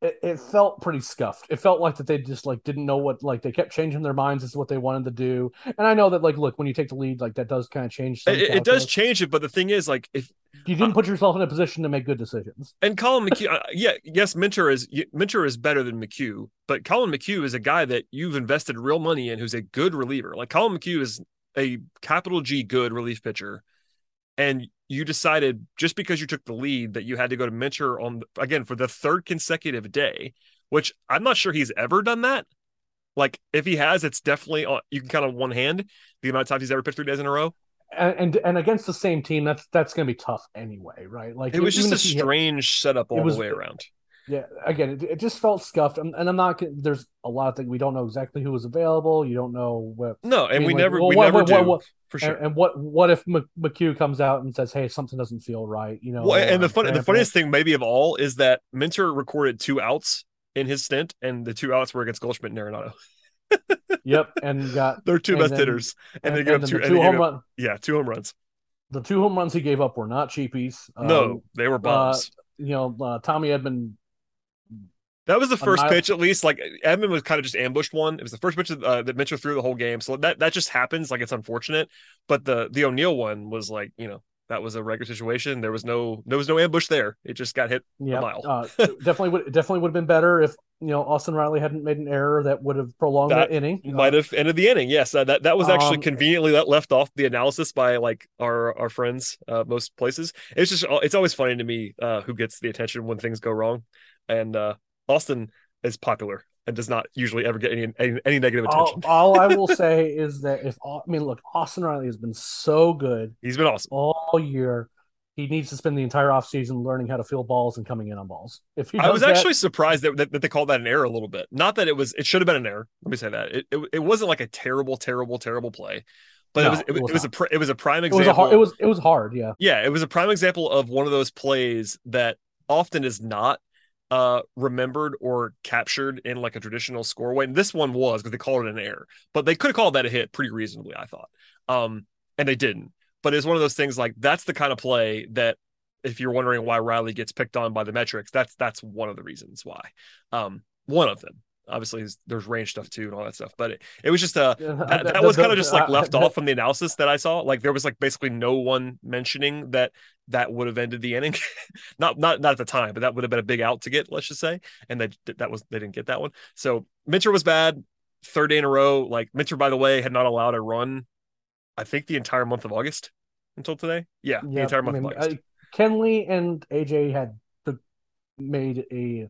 it, it, felt pretty scuffed. It felt like that they just like didn't know what like they kept changing their minds as to what they wanted to do. And I know that like look when you take the lead like that does kind of change. It, it, does change it, but the thing is like if you didn't uh, put yourself in a position to make good decisions. And Colin McHugh, uh, yeah, yes, Minter is Minter is better than McHugh, but Colin McHugh is a guy that you've invested real money in, who's a good reliever. Like Colin McHugh is a capital G good relief pitcher, and you decided just because you took the lead that you had to go to Minter on again for the third consecutive day, which I'm not sure he's ever done that. Like if he has, it's definitely on, you can count on one hand the amount of times he's ever pitched three days in a row. And and, and against the same team, that's that's going to be tough anyway, right? Like it was just a strange had, setup all was, the way around. Yeah, again, it, it just felt scuffed, and, and, I'm not. There's a lot of things we don't know exactly who was available. You don't know what. No, and I mean, we like, never, well, we what, never what, do what, for sure. And, and, what, what if McHugh comes out and says, "Hey, something doesn't feel right," you know? Well, and the fun, the funniest thing, maybe of all, is that Minter recorded two outs in his stint, and the two outs were against Goldschmidt and Arenado. yep, and got their two best then, hitters, and, and they gave up two, the two home run. Yeah, two home runs. The two home runs he gave up were not cheapies. No, um, they were bombs. Uh, you know, uh, Tommy Edman that was the first pitch, at least. Like Edman was kind of just ambushed one. It was the first pitch uh, that Mitchell threw the whole game, so that that just happens. Like it's unfortunate, but the the O'Neill one was like you know that was a regular situation. There was no there was no ambush there. It just got hit Yeah, a mile. uh, definitely would definitely would have been better if you know Austin Riley hadn't made an error that would have prolonged That the inning. Uh, Might have ended the inning. Yes, that that, that was actually Um, conveniently let, left off the analysis by like our our friends uh, most places. It's just it's always funny to me uh, who gets the attention when things go wrong, and uh, Austin is popular and does not usually ever get any any, any negative attention. all I will say is that if I mean, look, Austin Riley has been so good He's been awesome. all year. He needs to spend the entire offseason learning how to field balls and coming in on balls. If he I was that- actually surprised that, that, that they called that an error a little bit. Not that it was, it should have been an error. Let me say that it it, it wasn't like a terrible, terrible, terrible play, but No, it was it, it was, it was a pr- it was a prime it was example. a hard, it was it was hard, yeah. yeah, it was a prime example of one of those plays that often is not uh remembered or captured in like a traditional score way. And this one was because they called it an error, but they could have called that a hit pretty reasonably, I thought. Um, and they didn't. But it's one of those things like that's the kind of play that if you're wondering why Riley gets picked on by the metrics, that's that's one of the reasons why. Um, one of them. Obviously, there's range stuff too and all that stuff, but it, it was just uh, a that, that was kind of just like left off from the analysis that I saw. Like there was like basically no one mentioning that that would have ended the inning. not not not at the time, but that would have been a big out to get, let's just say. And that that was they didn't get that one. So Minter was bad. Third day in a row. Like Minter, by the way, had not allowed a run. I think the entire month of August until today. Yeah, the Yeah, entire I month mean, of August. I- Kenley and AJ had the- made a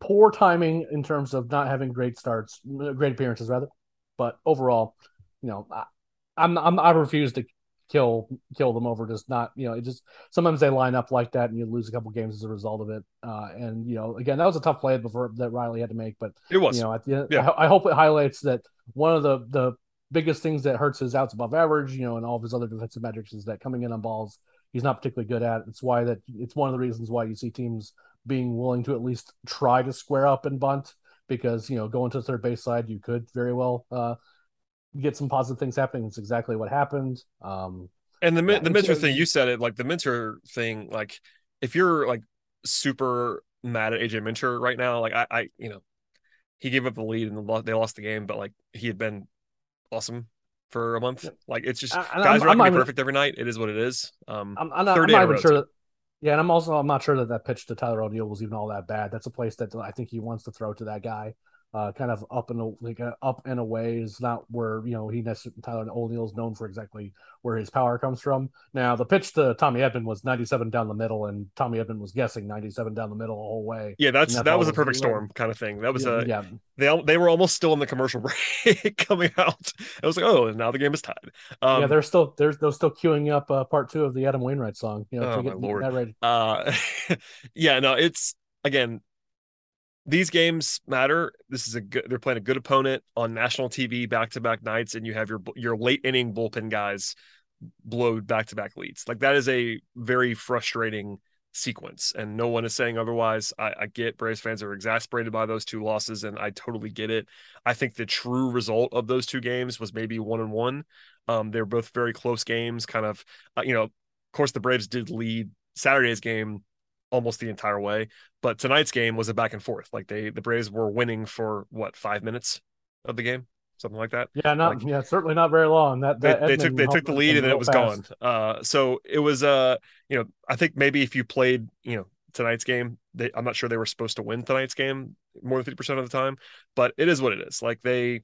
poor timing in terms of not having great starts, great appearances rather. But overall, you know, I, I'm, I'm I refuse to kill kill them over just not you know it just sometimes they line up like that and you lose a couple games as a result of it. Uh, and you know again that was a tough play before that Riley had to make, but it was. you know, at the end, Yeah. I, I hope it highlights that one of the the biggest things that hurts his outs above average, you know, and all of his other defensive metrics is that coming in on balls he's not particularly good at. It's why that it's one of the reasons why you see teams being willing to at least try to square up and bunt because you know going to the third base side you could very well uh, get some positive things happening. It's exactly what happened. Um, And the Yeah, the Minter thing, you said it like the Minter thing. Like if you're like super mad at AJ Minter right now, like I, I you know, he gave up the lead and they lost the game, but like he had been awesome for a month. Like it's just And guys I'm- are not I'm gonna not be even- perfect every night. It is what it is. Um, I'm, I'm not, Third I'm day in not even sure that. Yeah, and I'm also I'm not sure that that pitch to Tyler O'Neill was even all that bad. That's a place that I think he wants to throw to that guy. Uh, kind of up and like uh, up and away is not where you know he necessarily Tyler O'Neill's known for exactly where his power comes from. Now the pitch to Tommy Edman was 97 down the middle, and Tommy Edman was guessing 97 down the middle the whole way. yeah, that's that was a perfect storm kind of thing. That was yeah, a yeah, they they were almost still in the commercial break coming out. I was like, oh, and now the game is tied. Um, yeah. They're still they're they're still queuing up uh, part two of the Adam Wainwright song. You know, Oh, my get Lord. uh yeah no it's again these games matter. This is a good they're playing a good opponent on national tv back-to-back nights and you have your your late inning bullpen guys blow back-to-back leads. Like that is a very frustrating sequence and no one is saying otherwise. I, I get braves fans are exasperated by those two losses and i totally get it. I think the true result of those two games was maybe one and one. Um they're both very close games kind of uh, you know of course the braves did lead saturday's game almost the entire way. But tonight's game was a back and forth. Like they the Braves were winning for what five minutes of the game, something like that. Yeah, not Like- yeah, certainly not very long. That, They, that they took they took the lead and then it was fast. gone. Uh, so it was uh you know I think maybe if you played you know tonight's game, they I'm not sure they were supposed to win tonight's game more than fifty percent of the time, but it is what it is. Like they,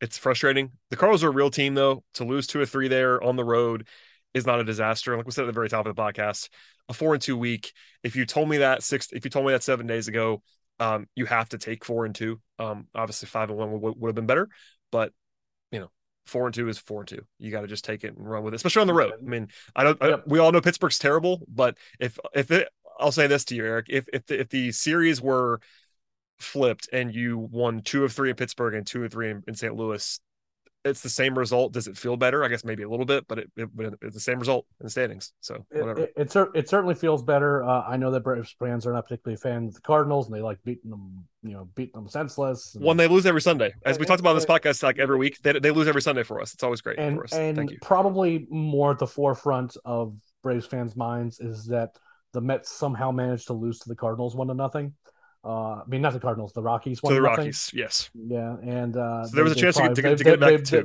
it's frustrating. The Cardinals are a real team though. To lose two or three there on the road is not a disaster. Like we said at the very top of the podcast, a four and two week. If you told me that six, if you told me that seven days ago, um, you have to take four and two. Um, obviously five and one would, would have been better, but you know, four and two is four and two. You got to just take it and run with it, especially on the road. I mean, I don't. I, we all know Pittsburgh's terrible, but if if it, I'll say this to you, Eric, if if the, if the series were flipped and you won two of three in Pittsburgh and two of three in, in St. Louis, it's the same result. Does it feel better? I guess maybe a little bit, but it, it it's the same result in the standings. So It, whatever. it, it, cer- it certainly feels better. Uh, I know that Braves fans are not particularly a fan of the Cardinals, and they like beating them, you know, beating them senseless. And, One they lose every Sunday, as we talked about on this podcast, like every week. They, they lose every Sunday for us. It's always great and for us. and Thank you. probably more at the forefront of Braves fans' minds is that the Mets somehow managed to lose to the Cardinals one to nothing. Uh, I mean, not the Cardinals, the Rockies one To the nothing. Rockies, yes. Yeah, and uh, So there was a chance to get- probably- to get- to they- get back they- to.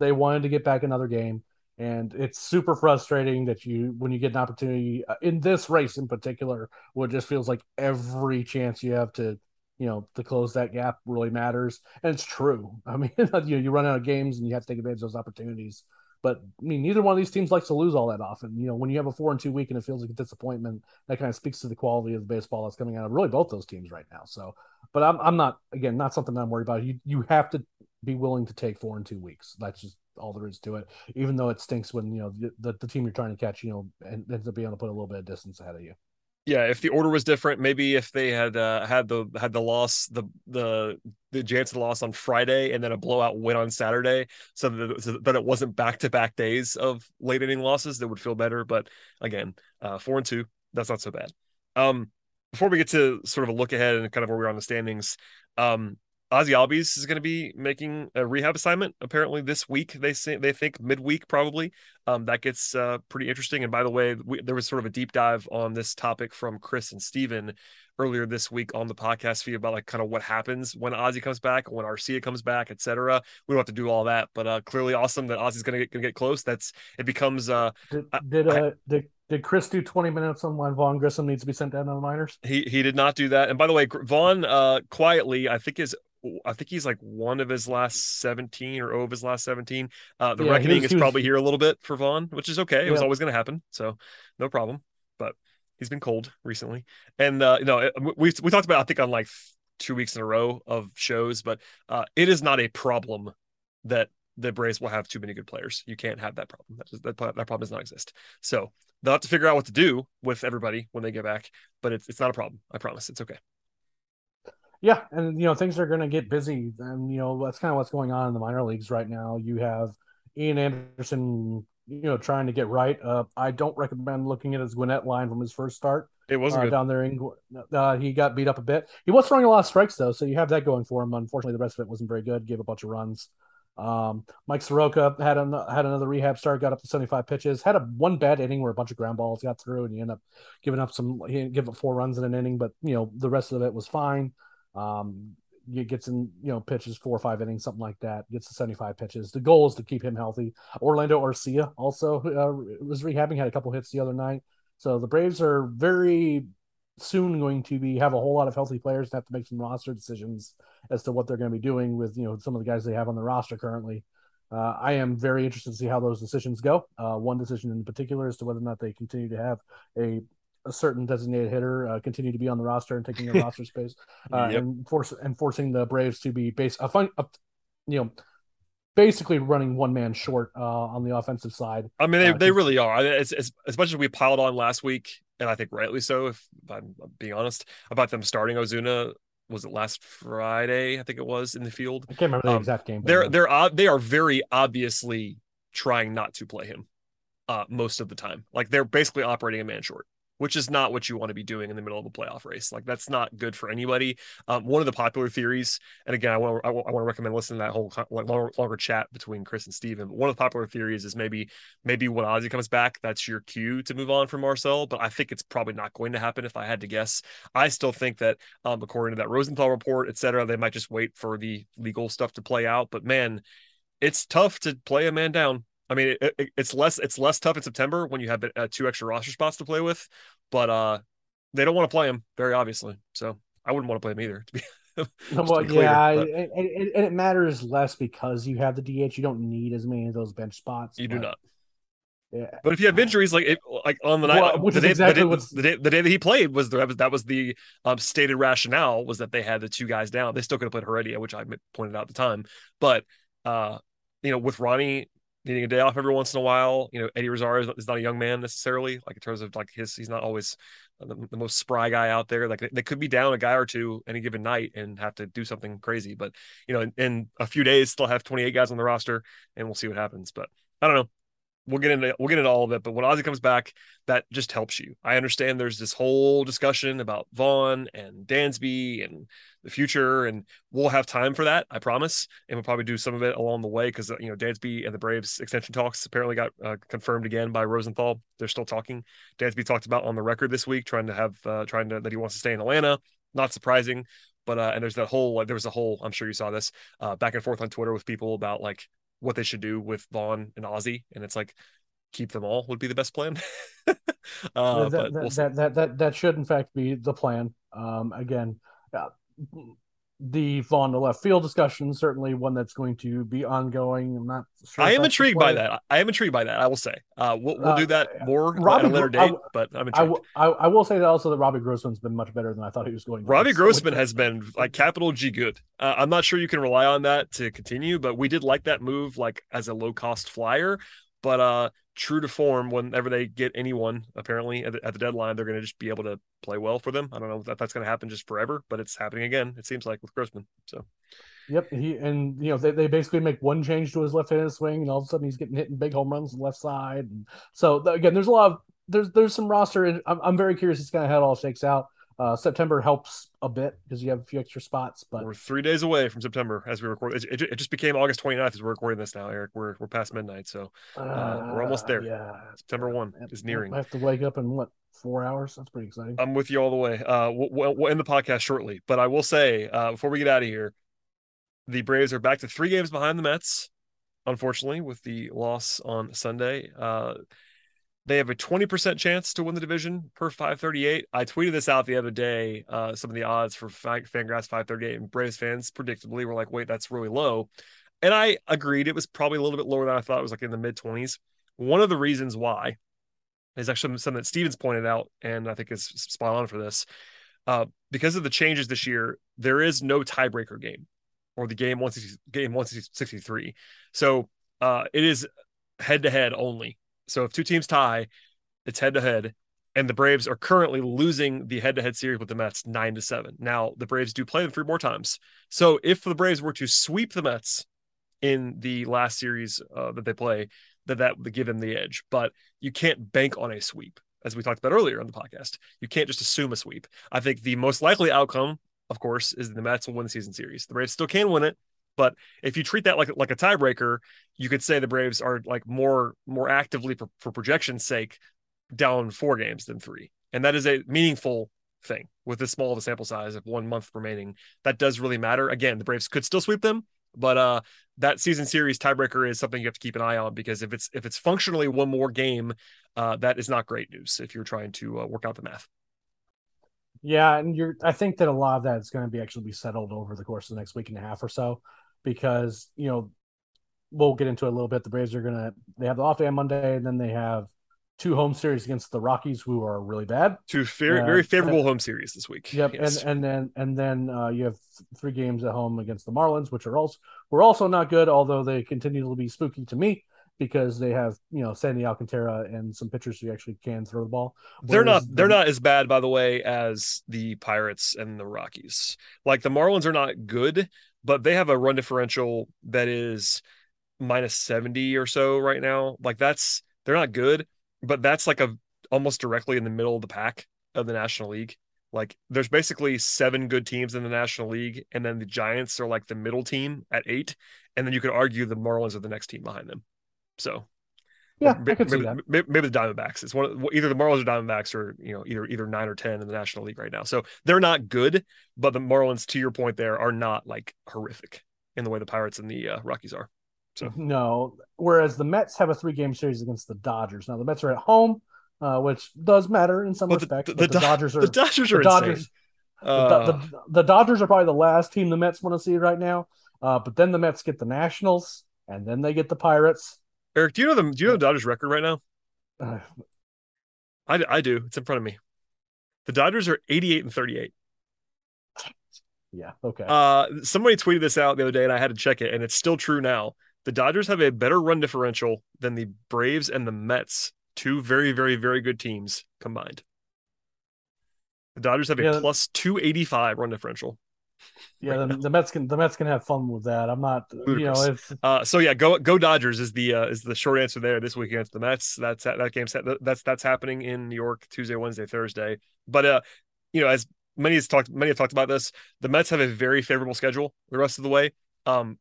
They, they wanted to get back another game, And it's super frustrating that you, when you get an opportunity uh, in this race in particular, where it just feels like every chance you have to, you know, to close that gap really matters. And it's true. I mean, you know, you run out of games and you have to take advantage of those opportunities. But I mean, neither one of these teams likes to lose all that often. You know, when you have a four and two week and it feels like a disappointment, that kind of speaks to the quality of the baseball that's coming out of really both those teams right now. So, but I'm I'm not again not something that I'm worried about. You you have to be willing to take four and two weeks. That's just all there is to it. Even though it stinks when you know the, the, the team you're trying to catch, you know, ends up being able to put a little bit of distance ahead of you yeah, if the order was different, maybe if they had uh, had the had the loss, the the the Jansen loss on Friday and then a blowout win on Saturday, so that, so that it wasn't back to back days of late inning losses, that would feel better. But again, uh, four and two, that's not so bad. Um, before we get to sort of a look ahead and kind of where we're on the standings, um, Ozzy Albies is going to be making a rehab assignment apparently this week. They say they think midweek probably. Um, that gets uh, pretty interesting. And by the way, we, there was sort of a deep dive on this topic from Chris and Steven earlier this week on the podcast feed about like kind of what happens when Ozzy comes back, when Arcia comes back, etc. We don't have to do all that, but uh, clearly awesome that Ozzy's going to get, get close. That's it becomes. Uh, did did, uh, I, did did Chris do 20 minutes on when Vaughn Grissom needs to be sent down to the minors? He he did not do that. And by the way, Vaughn uh, quietly, I think is I think he's like one of his last 17 or oh of his last 17. Uh, the yeah, reckoning was, is probably was... here a little bit for Vaughn, which is okay. It yeah. was always going to happen. So no problem. But he's been cold recently. And, uh, you know, we, we talked about, I think on like two weeks in a row of shows, but uh, it is not a problem that the Braves will have too many good players. You can't have that problem. That, that, that problem does not exist. So they'll have to figure out what to do with everybody when they get back, but it's, it's not a problem. I promise. It's okay. Yeah, and you know things are going to get busy, and you know that's kind of what's going on in the minor leagues right now. You have Ian Anderson, you know, trying to get right. Uh, I don't recommend looking at his Gwinnett line from his first start. It wasn't uh, down there in. Uh, he got beat up a bit. He was throwing a lot of strikes though, so you have that going for him. Unfortunately, the rest of it wasn't very good. Gave a bunch of runs. Um, Mike Soroka had an, had another rehab start, got up to 75 pitches, had a one bad inning where a bunch of ground balls got through, and he ended up giving up some. He gave up four runs in an inning, but you know the rest of it was fine. Um, gets in, you know, pitches four or five innings, something like that. Gets to 75 pitches. The goal is to keep him healthy. Orlando Arcia also uh, was rehabbing, had a couple hits the other night. So the Braves are very soon going to be have a whole lot of healthy players and have to make some roster decisions as to what they're going to be doing with you know some of the guys they have on the roster currently. Uh, I am very interested to see how those decisions go. Uh, one decision in particular as to whether or not they continue to have a a certain designated hitter uh, continue to be on the roster and taking the roster space, uh, yep. and force and forcing the Braves to be base a fun, a, you know, basically running one man short uh, on the offensive side. I mean, they, uh, they really are. As, as, as much as we piled on last week, and I think rightly so, if I'm being honest about them starting Ozuna. Was it last Friday? I think it was in the field. I can't remember the um, exact game. They're they're they are very obviously trying not to play him uh, most of the time. Like they're basically operating a man short which is not what you want to be doing in the middle of a playoff race. Like that's not good for anybody. Um, one of the popular theories, and again, I want to, I want to recommend listening to that whole longer, longer chat between Chris and Steven. But One of the popular theories is maybe maybe when Ozzy comes back, that's your cue to move on from Marcell. But I think it's probably not going to happen. If I had to guess, I still think that um, according to that Rosenthal report, et cetera, they might just wait for the legal stuff to play out. But man, it's tough to play a man down I mean, it, it, it's less it's less tough in September when you have uh, two extra roster spots to play with, but uh, they don't want to play him very obviously. So I wouldn't want to play him either. To be well, clear, yeah, but... and, and, and, it matters less because you have the DH. You don't need as many of those bench spots. You but... do not. Yeah. But if you have injuries, like it, like on the night, well, the, day, exactly the, day, the, day, the day that he played was the that was the um, stated rationale was that they had the two guys down. They still could have played Heredia, which I pointed out at the time. But uh, you know, with Ronnie needing a day off every once in a while. You know, Eddie Rosario is not a young man necessarily, like in terms of like his, he's not always uh, the, the, most spry guy out there. Like they could be down a guy or two any given night and have to do something crazy. But you know, in, in a few days, still have 28 guys on the roster, and we'll see what happens. But I don't know we'll get into we'll get into all of it. But when Ozzy comes back, that just helps you. I understand there's this whole discussion about Vaughn and Dansby and the future, and we'll have time for that. I promise, and we'll probably do some of it along the way because you know Dansby and the Braves extension talks apparently got uh, confirmed again by Rosenthal. They're still talking. Dansby talked about on the record this week trying to have uh, trying to that he wants to stay in Atlanta. Not surprising. But uh, and there's that whole like, there was a whole I'm sure you saw this uh, back and forth on Twitter with people about like what they should do with Vaughn and Ozzy, and it's like keep them all would be the best plan. uh, that, that, we'll that, that, that that should in fact be the plan. Um, again, uh, the Vaughn to left field discussion certainly one that's going to be ongoing. I'm not sure. I am intrigued by that. I am intrigued by that. I will say. Uh, we'll, we'll do that uh, more Robbie, at a later date. I, but I'm intrigued. I, I, will say that also that Robbie Grossman's been much better than I thought he was going. Robbie Grossman has been like capital G good. Uh, I'm not sure you can rely on that to continue, but we did like that move like as a low cost flyer. But uh, true to form, whenever they get anyone, apparently at the, at the deadline, they're going to just be able to play well for them. I don't know if that's going to happen just forever, but it's happening again. It seems like with Grossman. So, yep, he and you know they, they basically make one change to his left-handed swing, and all of a sudden he's getting hitting big home runs on the left side. And so again, there's a lot of there's there's some roster. I'm, I'm very curious. It's kind of how it all shakes out. Uh, September helps a bit because you have a few extra spots. But we're three days away from September as we record. It, it, it just became August 29th as we're recording this now, Eric. We're we're past midnight, so uh, uh, we're almost there. Yeah, September one is nearing. I have to wake up in what four hours. That's pretty exciting. I'm with you all the way. Uh, we'll, we'll end the podcast shortly, but I will say uh, before we get out of here, the Braves are back to three games behind the Mets. Unfortunately, with the loss on Sunday. Uh, they have a 20% chance to win the division per 538. I tweeted this out the other day, uh, some of the odds for Fangraphs 538, and Braves fans predictably were like, wait, that's really low. And I agreed it was probably a little bit lower than I thought. It was like in the mid 20s. One of the reasons why is actually something that Stevens pointed out, and I think is spot on for this. Uh, because of the changes this year, there is no tiebreaker game or the game 160, game 163. So uh, it is head to head only so if two teams tie, it's head to head, and the Braves are currently losing the head to head series with the Mets nine to seven. Now the Braves do play them three more times. So if the Braves were to sweep the Mets in the last series uh, that they play, that that would give them the edge. But you can't bank on a sweep, as we talked about earlier on the podcast. You can't just assume a sweep. I think the most likely outcome, of course, is the Mets will win the season series. The Braves still can win it. But if you treat that like like a tiebreaker, you could say the Braves are like more more actively for, for projection's sake down four games than three, and that is a meaningful thing with this small of a sample size of one month remaining. That does really matter. Again, the Braves could still sweep them, but uh, that season series tiebreaker is something you have to keep an eye on because if it's if it's functionally one more game, uh, that is not great news if you're trying to uh, work out the math. Yeah, and you're. I think that a lot of that is going to be actually be settled over the course of the next week and a half or so because you know we'll get into it a little bit. The Braves are gonna they have the off day on Monday, and then they have two home series against the Rockies, who are really bad. Two very uh, very favorable home series this week. Yep, yes. and and then and then uh, you have three games at home against the Marlins, which are also were also not good, although they continue to be spooky to me because they have you know Sandy Alcantara and some pitchers who actually can throw the ball. Whereas they're not they're the, not as bad by the way as the Pirates and the Rockies. Like the Marlins are not good, but they have a run differential that is minus 70 or so right now. Like that's they're not good, but that's like a almost directly in the middle of the pack of the National League. Like there's basically seven good teams in the National League, and then the Giants are like the middle team at eight, and then you could argue the Marlins are the next team behind them. So yeah, maybe, I could see maybe, that. Maybe, maybe the Diamondbacks. It's one of, either the Marlins or Diamondbacks, are you know, either either nine or ten in the National League right now. So they're not good, but the Marlins, to your point, there are not like horrific in the way the Pirates and the uh, Rockies are. So no, whereas the Mets have a three game series against the Dodgers. Now the Mets are at home, uh, which does matter in some but respects. The, the, the, Dodgers are the Dodgers are the Dodgers. Uh, the, the, Dodgers are probably the last team the Mets want to see right now. Uh, but then the Mets get the Nationals, and then they get the Pirates, Eric, do you know the do you know the Dodgers record right now? Uh, I, I do. It's in front of me. The Dodgers are 88 and 38. Yeah. Okay. Uh, somebody tweeted this out the other day, and I had to check it, and it's still true now. The Dodgers have a better run differential than the Braves and the Mets, two very, very, very good teams combined. The Dodgers have a yeah. plus 285 run differential. Yeah, right the, the, Mets can the Mets can have fun with that. I'm not, Ludicrous. you know, if uh, so yeah, go go Dodgers is the uh, is the short answer there this week against the Mets. That's that game's that's that's happening in New York Tuesday, Wednesday, Thursday. But uh, you know, as many has talked many have talked about this, the Mets have a very favorable schedule the rest of the way. Um,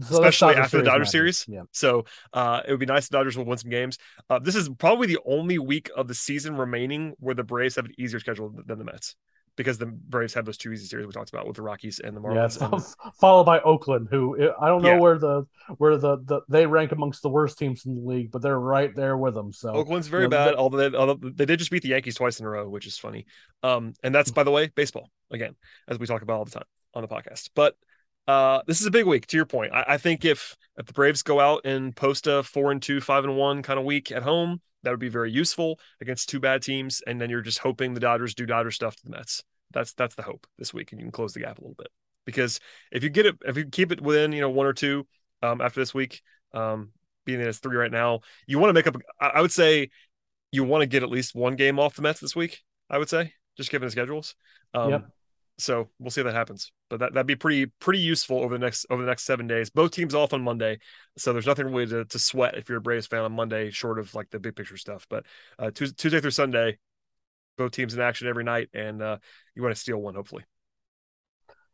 so especially after the Dodgers series. Yeah. So uh, it would be nice the Dodgers will win some games. Uh, this is probably the only week of the season remaining where the Braves have an easier schedule than the Mets because the Braves have those two easy series we talked about with the Rockies and the Yeah, Marlins. and the- followed by Oakland, who I don't know Yeah. where the where the, the they rank amongst the worst teams in the league, but they're right there with them. So Oakland's very you know, bad, although they, although they did just beat the Yankees twice in a row, which is funny. Um, and that's by the way, baseball again, as we talk about all the time on the podcast. But uh, this is a big week. To your point, I, I think if if the Braves go out and post a four and two, five and one kind of week at home, that would be very useful against two bad teams. And then you're just hoping the Dodgers do Dodger stuff to the Mets. That's that's the hope this week, and you can close the gap a little bit. Because if you get it, if you keep it within, you know, one or two um, after this week, um, being that it's three right now, you want to make up. I would say you want to get at least one game off the Mets this week. I would say, just given the schedules. Um, Yep. So we'll see if that happens, but that that'd be pretty pretty useful over the next over the next seven days. Both teams off on Monday, so there's nothing really to, to sweat if you're a Braves fan on Monday, short of like the big picture stuff. But uh, Tuesday, Tuesday through Sunday, both teams in action every night, and uh, you want to steal one hopefully.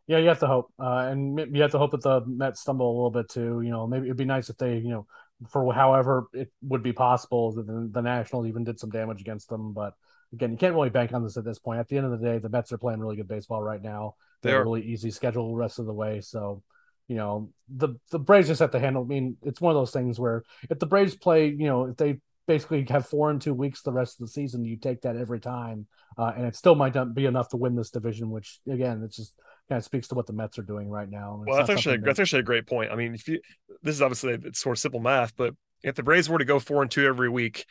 Yeah, you have to hope, uh, and you have to hope that the Mets stumble a little bit too. You know, maybe it'd be nice if they, you know, for however it would be possible, that the, the Nationals even did some damage against them. But again, you can't really bank on this at this point. At the end of the day, the Mets are playing really good baseball right now. They have a are. really easy schedule the rest of the way. So, you know, the the Braves just have to handle. I mean, it's one of those things where if the Braves play, you know, if they basically have four and two weeks the rest of the season, you take that every time, uh, and it still might not be enough to win this division. Which again, it's just kind of speaks to what the Mets are doing right now. It's Well, that's actually something that's actually a great point. I mean, if you this is obviously it's sort of simple math, but if the Braves were to go four and two every week,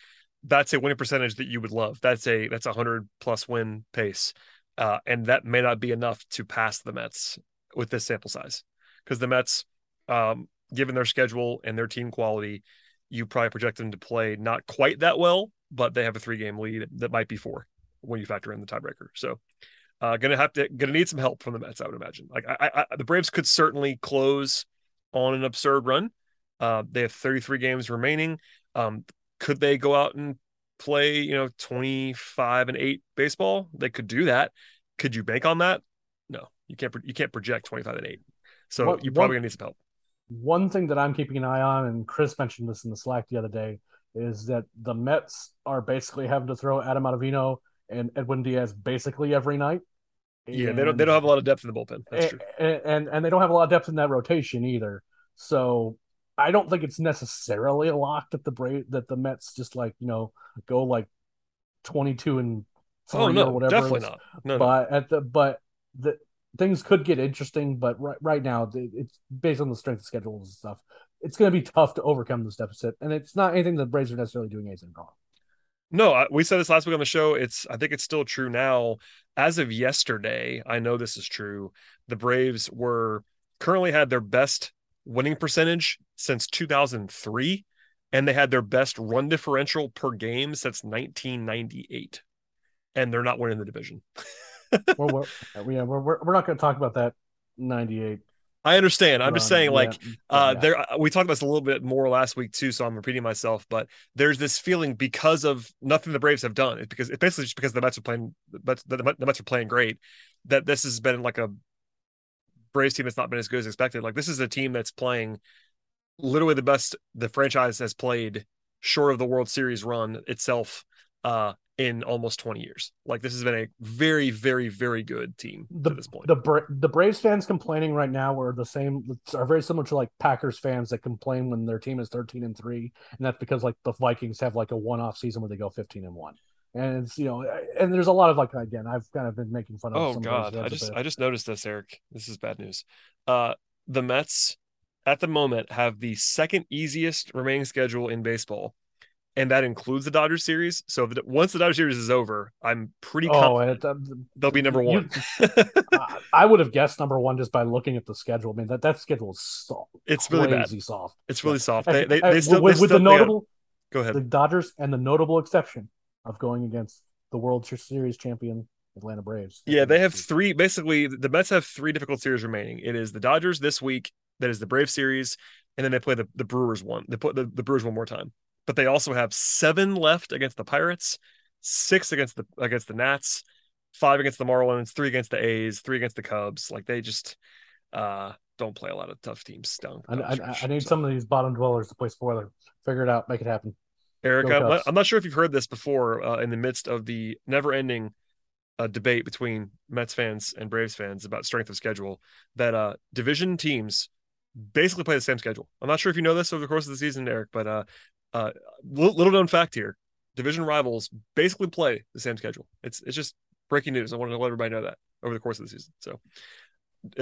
that's a winning percentage that you would love. That's a that's a hundred plus win pace, uh, and that may not be enough to pass the Mets with this sample size, because the Mets, um, given their schedule and their team quality, you probably project them to play not quite that well, but they have a three game lead that might be four when you factor in the tiebreaker. So uh, gonna have to gonna need some help from the Mets, I would imagine. Like I, I, the Braves could certainly close on an absurd run. Uh, they have 33 games remaining. Um, could they go out and play, you know, 25 and eight baseball? They could do that. Could you bank on that? No, you can't. You can't project 25 and eight. So What- you're probably what- gonna need some help. one thing that I'm keeping an eye on, and Chris mentioned this in the Slack the other day, is that the Mets are basically having to throw Adam Ottavino and Edwin Diaz basically every night. Yeah, they don't. They don't have a lot of depth in the bullpen. That's true. and, and and they don't have a lot of depth in that rotation either. So I don't think it's necessarily a lock that the Bra- that the Mets just like you know go like twenty two and oh, three Oh or whatever. definitely not. No, no. But at the but the things could get interesting. But right right now it's based on the strength of schedules and stuff. It's going to be tough to overcome this deficit, and it's not anything the Braves are necessarily doing anything wrong. No, we said this last week on the show. It's I think it's still true now. As of yesterday, I know this is true. The Braves were currently had their best winning percentage since 2003 and they had their best run differential per game since 1998. And they're not winning the division. we're, we're, yeah, we're, we're, not going to talk about that 98 I understand. I'm just saying like yet, Uh, yeah. there we talked about this a little bit more last week too, so I'm repeating myself. But there's this feeling because of nothing the Braves have done. It's because it's basically just because the Mets are playing, but the, the Mets are playing great. That this has been like a Braves team that's not been as good as expected. Like this is a team that's playing literally the best the franchise has played, short of the World Series run itself, uh, in almost 20 years. Like this has been a very, very, very good team the to this point. the Bra- the Braves fans complaining right now are the same are very similar to like Packers fans that complain when their team is 13 and 3 and that's because like the Vikings have like a one-off season where they go 15 and 1 and it's you know and there's a lot of like again I've kind of been making fun of Oh some God, I just. I just noticed this, Eric. This is bad news. Uh, the Mets at the moment have the second easiest remaining schedule in baseball, and that includes the Dodgers series. So if the, once the Dodgers series is over, I'm pretty oh confident it, uh, they'll be number you- one. I- I would have guessed number 1 just by looking at the schedule I mean that that schedule is so it's really bad. soft It's really soft. They they, they still with, with still- the notable go ahead. the Dodgers and the notable exception of going against the World Series champion Atlanta Braves. Yeah, they have three. Basically, the Mets have three difficult series remaining. It is the Dodgers this week. That is the Brave series, and then they play the, the Brewers one. They put the, the Brewers one more time. But they also have seven left against the Pirates, six against the against the Nats, five against the Marlins, three against the A's, three against the Cubs. Like they just uh don't play a lot of tough teams down. I, I. I need So- some of these bottom dwellers to play spoiler. Figure it out, make it happen. Eric, I'm not, I'm not sure if you've heard this before uh, in the midst of the never ending a debate between Mets fans and Braves fans about strength of schedule that uh, division teams basically play the same schedule. I'm not sure if you know this over the course of the season, Eric, but uh, uh, little known fact here: division rivals basically play the same schedule. It's it's just breaking news. I wanted to let everybody know that over the course of the season. So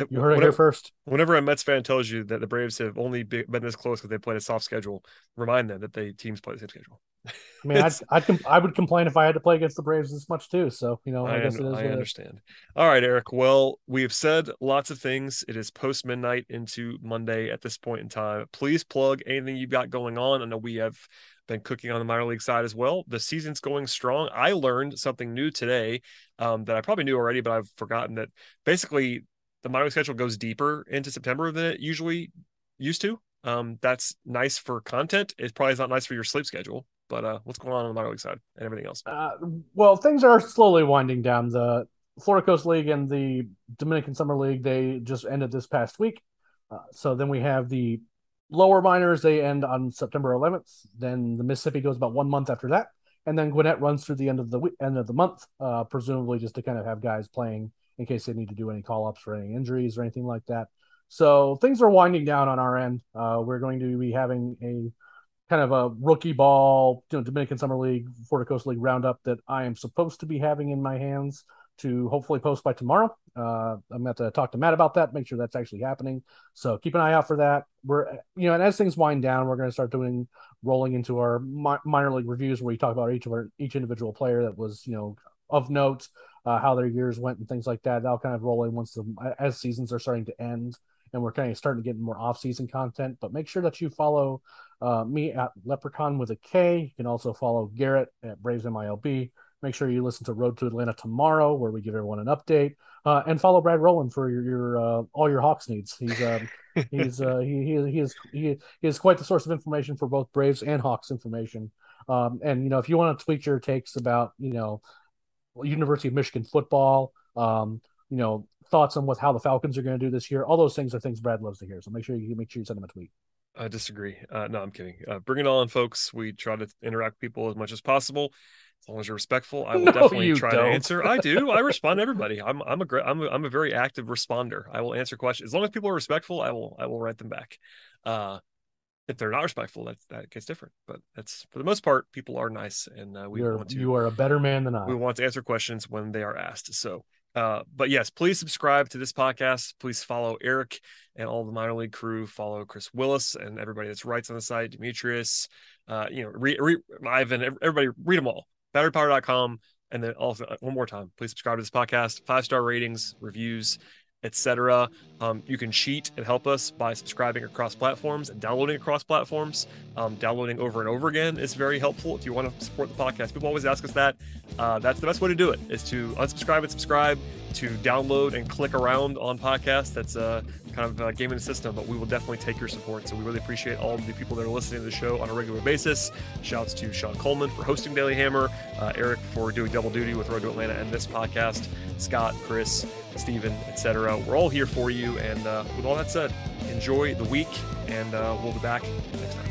you heard it here first. Whenever a Mets fan tells you that the Braves have only been this close because they played a soft schedule, remind them that they teams play the same schedule. I mean, I'd, I'd com- I would complain if I had to play against the Braves this much too. So you know, I, I guess it is. I understand. All right, Eric. Well, we have said lots of things. It is post midnight into Monday at this point in time. Please plug anything you've got going on. I know we have been cooking on the minor league side as well. The season's going strong. I learned something new today um, that I probably knew already, but I've forgotten that basically the minor league schedule goes deeper into September than it usually used to. Um, that's nice for content. It probably is not nice for your sleep schedule. But uh, what's going on on the minor league side and everything else? Uh, well, things are slowly winding down. The Florida Coast League and the Dominican Summer League they just ended this past week. Uh, so then we have the lower minors. They end on September 11th. Then the Mississippi goes about one month after that, and then Gwinnett runs through the end of the week, end of the month, uh, presumably just to kind of have guys playing in case they need to do any call ups for any injuries or anything like that. So things are winding down on our end. Uh, we're going to be having a kind of a rookie ball, you know, Dominican Summer League, Florida Coast League roundup that I am supposed to be having in my hands to hopefully post by tomorrow. Uh, I'm going to talk to Matt about that, make sure that's actually happening. So keep an eye out for that. We're, you know, and as things wind down, we're going to start doing rolling into our mi- minor league reviews where we talk about each of our each individual player that was, you know, of note, uh, how their years went and things like that. That'll kind of roll in once the as seasons are starting to end and we're kind of starting to get more off-season content. But make sure that you follow uh, me at Leprechaun with a K. You can also follow Garrett at Braves MILB. Make sure you listen to Road to Atlanta tomorrow, where we give everyone an update, uh, and follow Brad Rowland for your, your uh, all your Hawks needs. He's um, he's uh, he, he he is he, he is quite the source of information for both Braves and Hawks information. Um, and you know, if you want to tweet your takes about you know University of Michigan football, um, you know, thoughts on what how the Falcons are going to do this year. All those things are things Brad loves to hear. So make sure you make sure you send him a tweet. I disagree. Uh, no, I'm kidding. Uh, bring it on, folks. We try to interact with people as much as possible. As long as you're respectful, I will no, definitely try don't. to answer. I do. I respond to everybody. I'm I'm a great I'm a, I'm a very active responder. I will answer questions as long as people are respectful. I will I will write them back. Uh, if they're not respectful, that that gets different. But that's for the most part, people are nice, and uh, we You're, want to. You are a better man than I. We want to answer questions when they are asked. So uh, but yes, please subscribe to this podcast. Please follow Eric and all the minor league crew. Follow Chris Willis and everybody that's writes on the site, Demetrius, uh, you know, re, re, Ivan, everybody read them all. Batterypower.com. And then also uh, one more time, please subscribe to this podcast. Five star ratings, reviews, etc. Um, you can cheat and help us by subscribing across platforms and downloading across platforms. Um, downloading over and over again is very helpful if you want to support the podcast. People always ask us that. Uh, that's the best way to do it is to unsubscribe and subscribe, to download and click around on podcasts. That's uh, kind of uh, game in the system, but we will definitely take your support. So we really appreciate all of the people that are listening to the show on a regular basis. Shouts to Sean Coleman for hosting Daily Hammer, uh, Eric for doing double duty with Road to Atlanta and this podcast, Scott, Chris, Steven, etc. We're all here for you. And uh, with all that said, enjoy the week, and uh, we'll be back next time.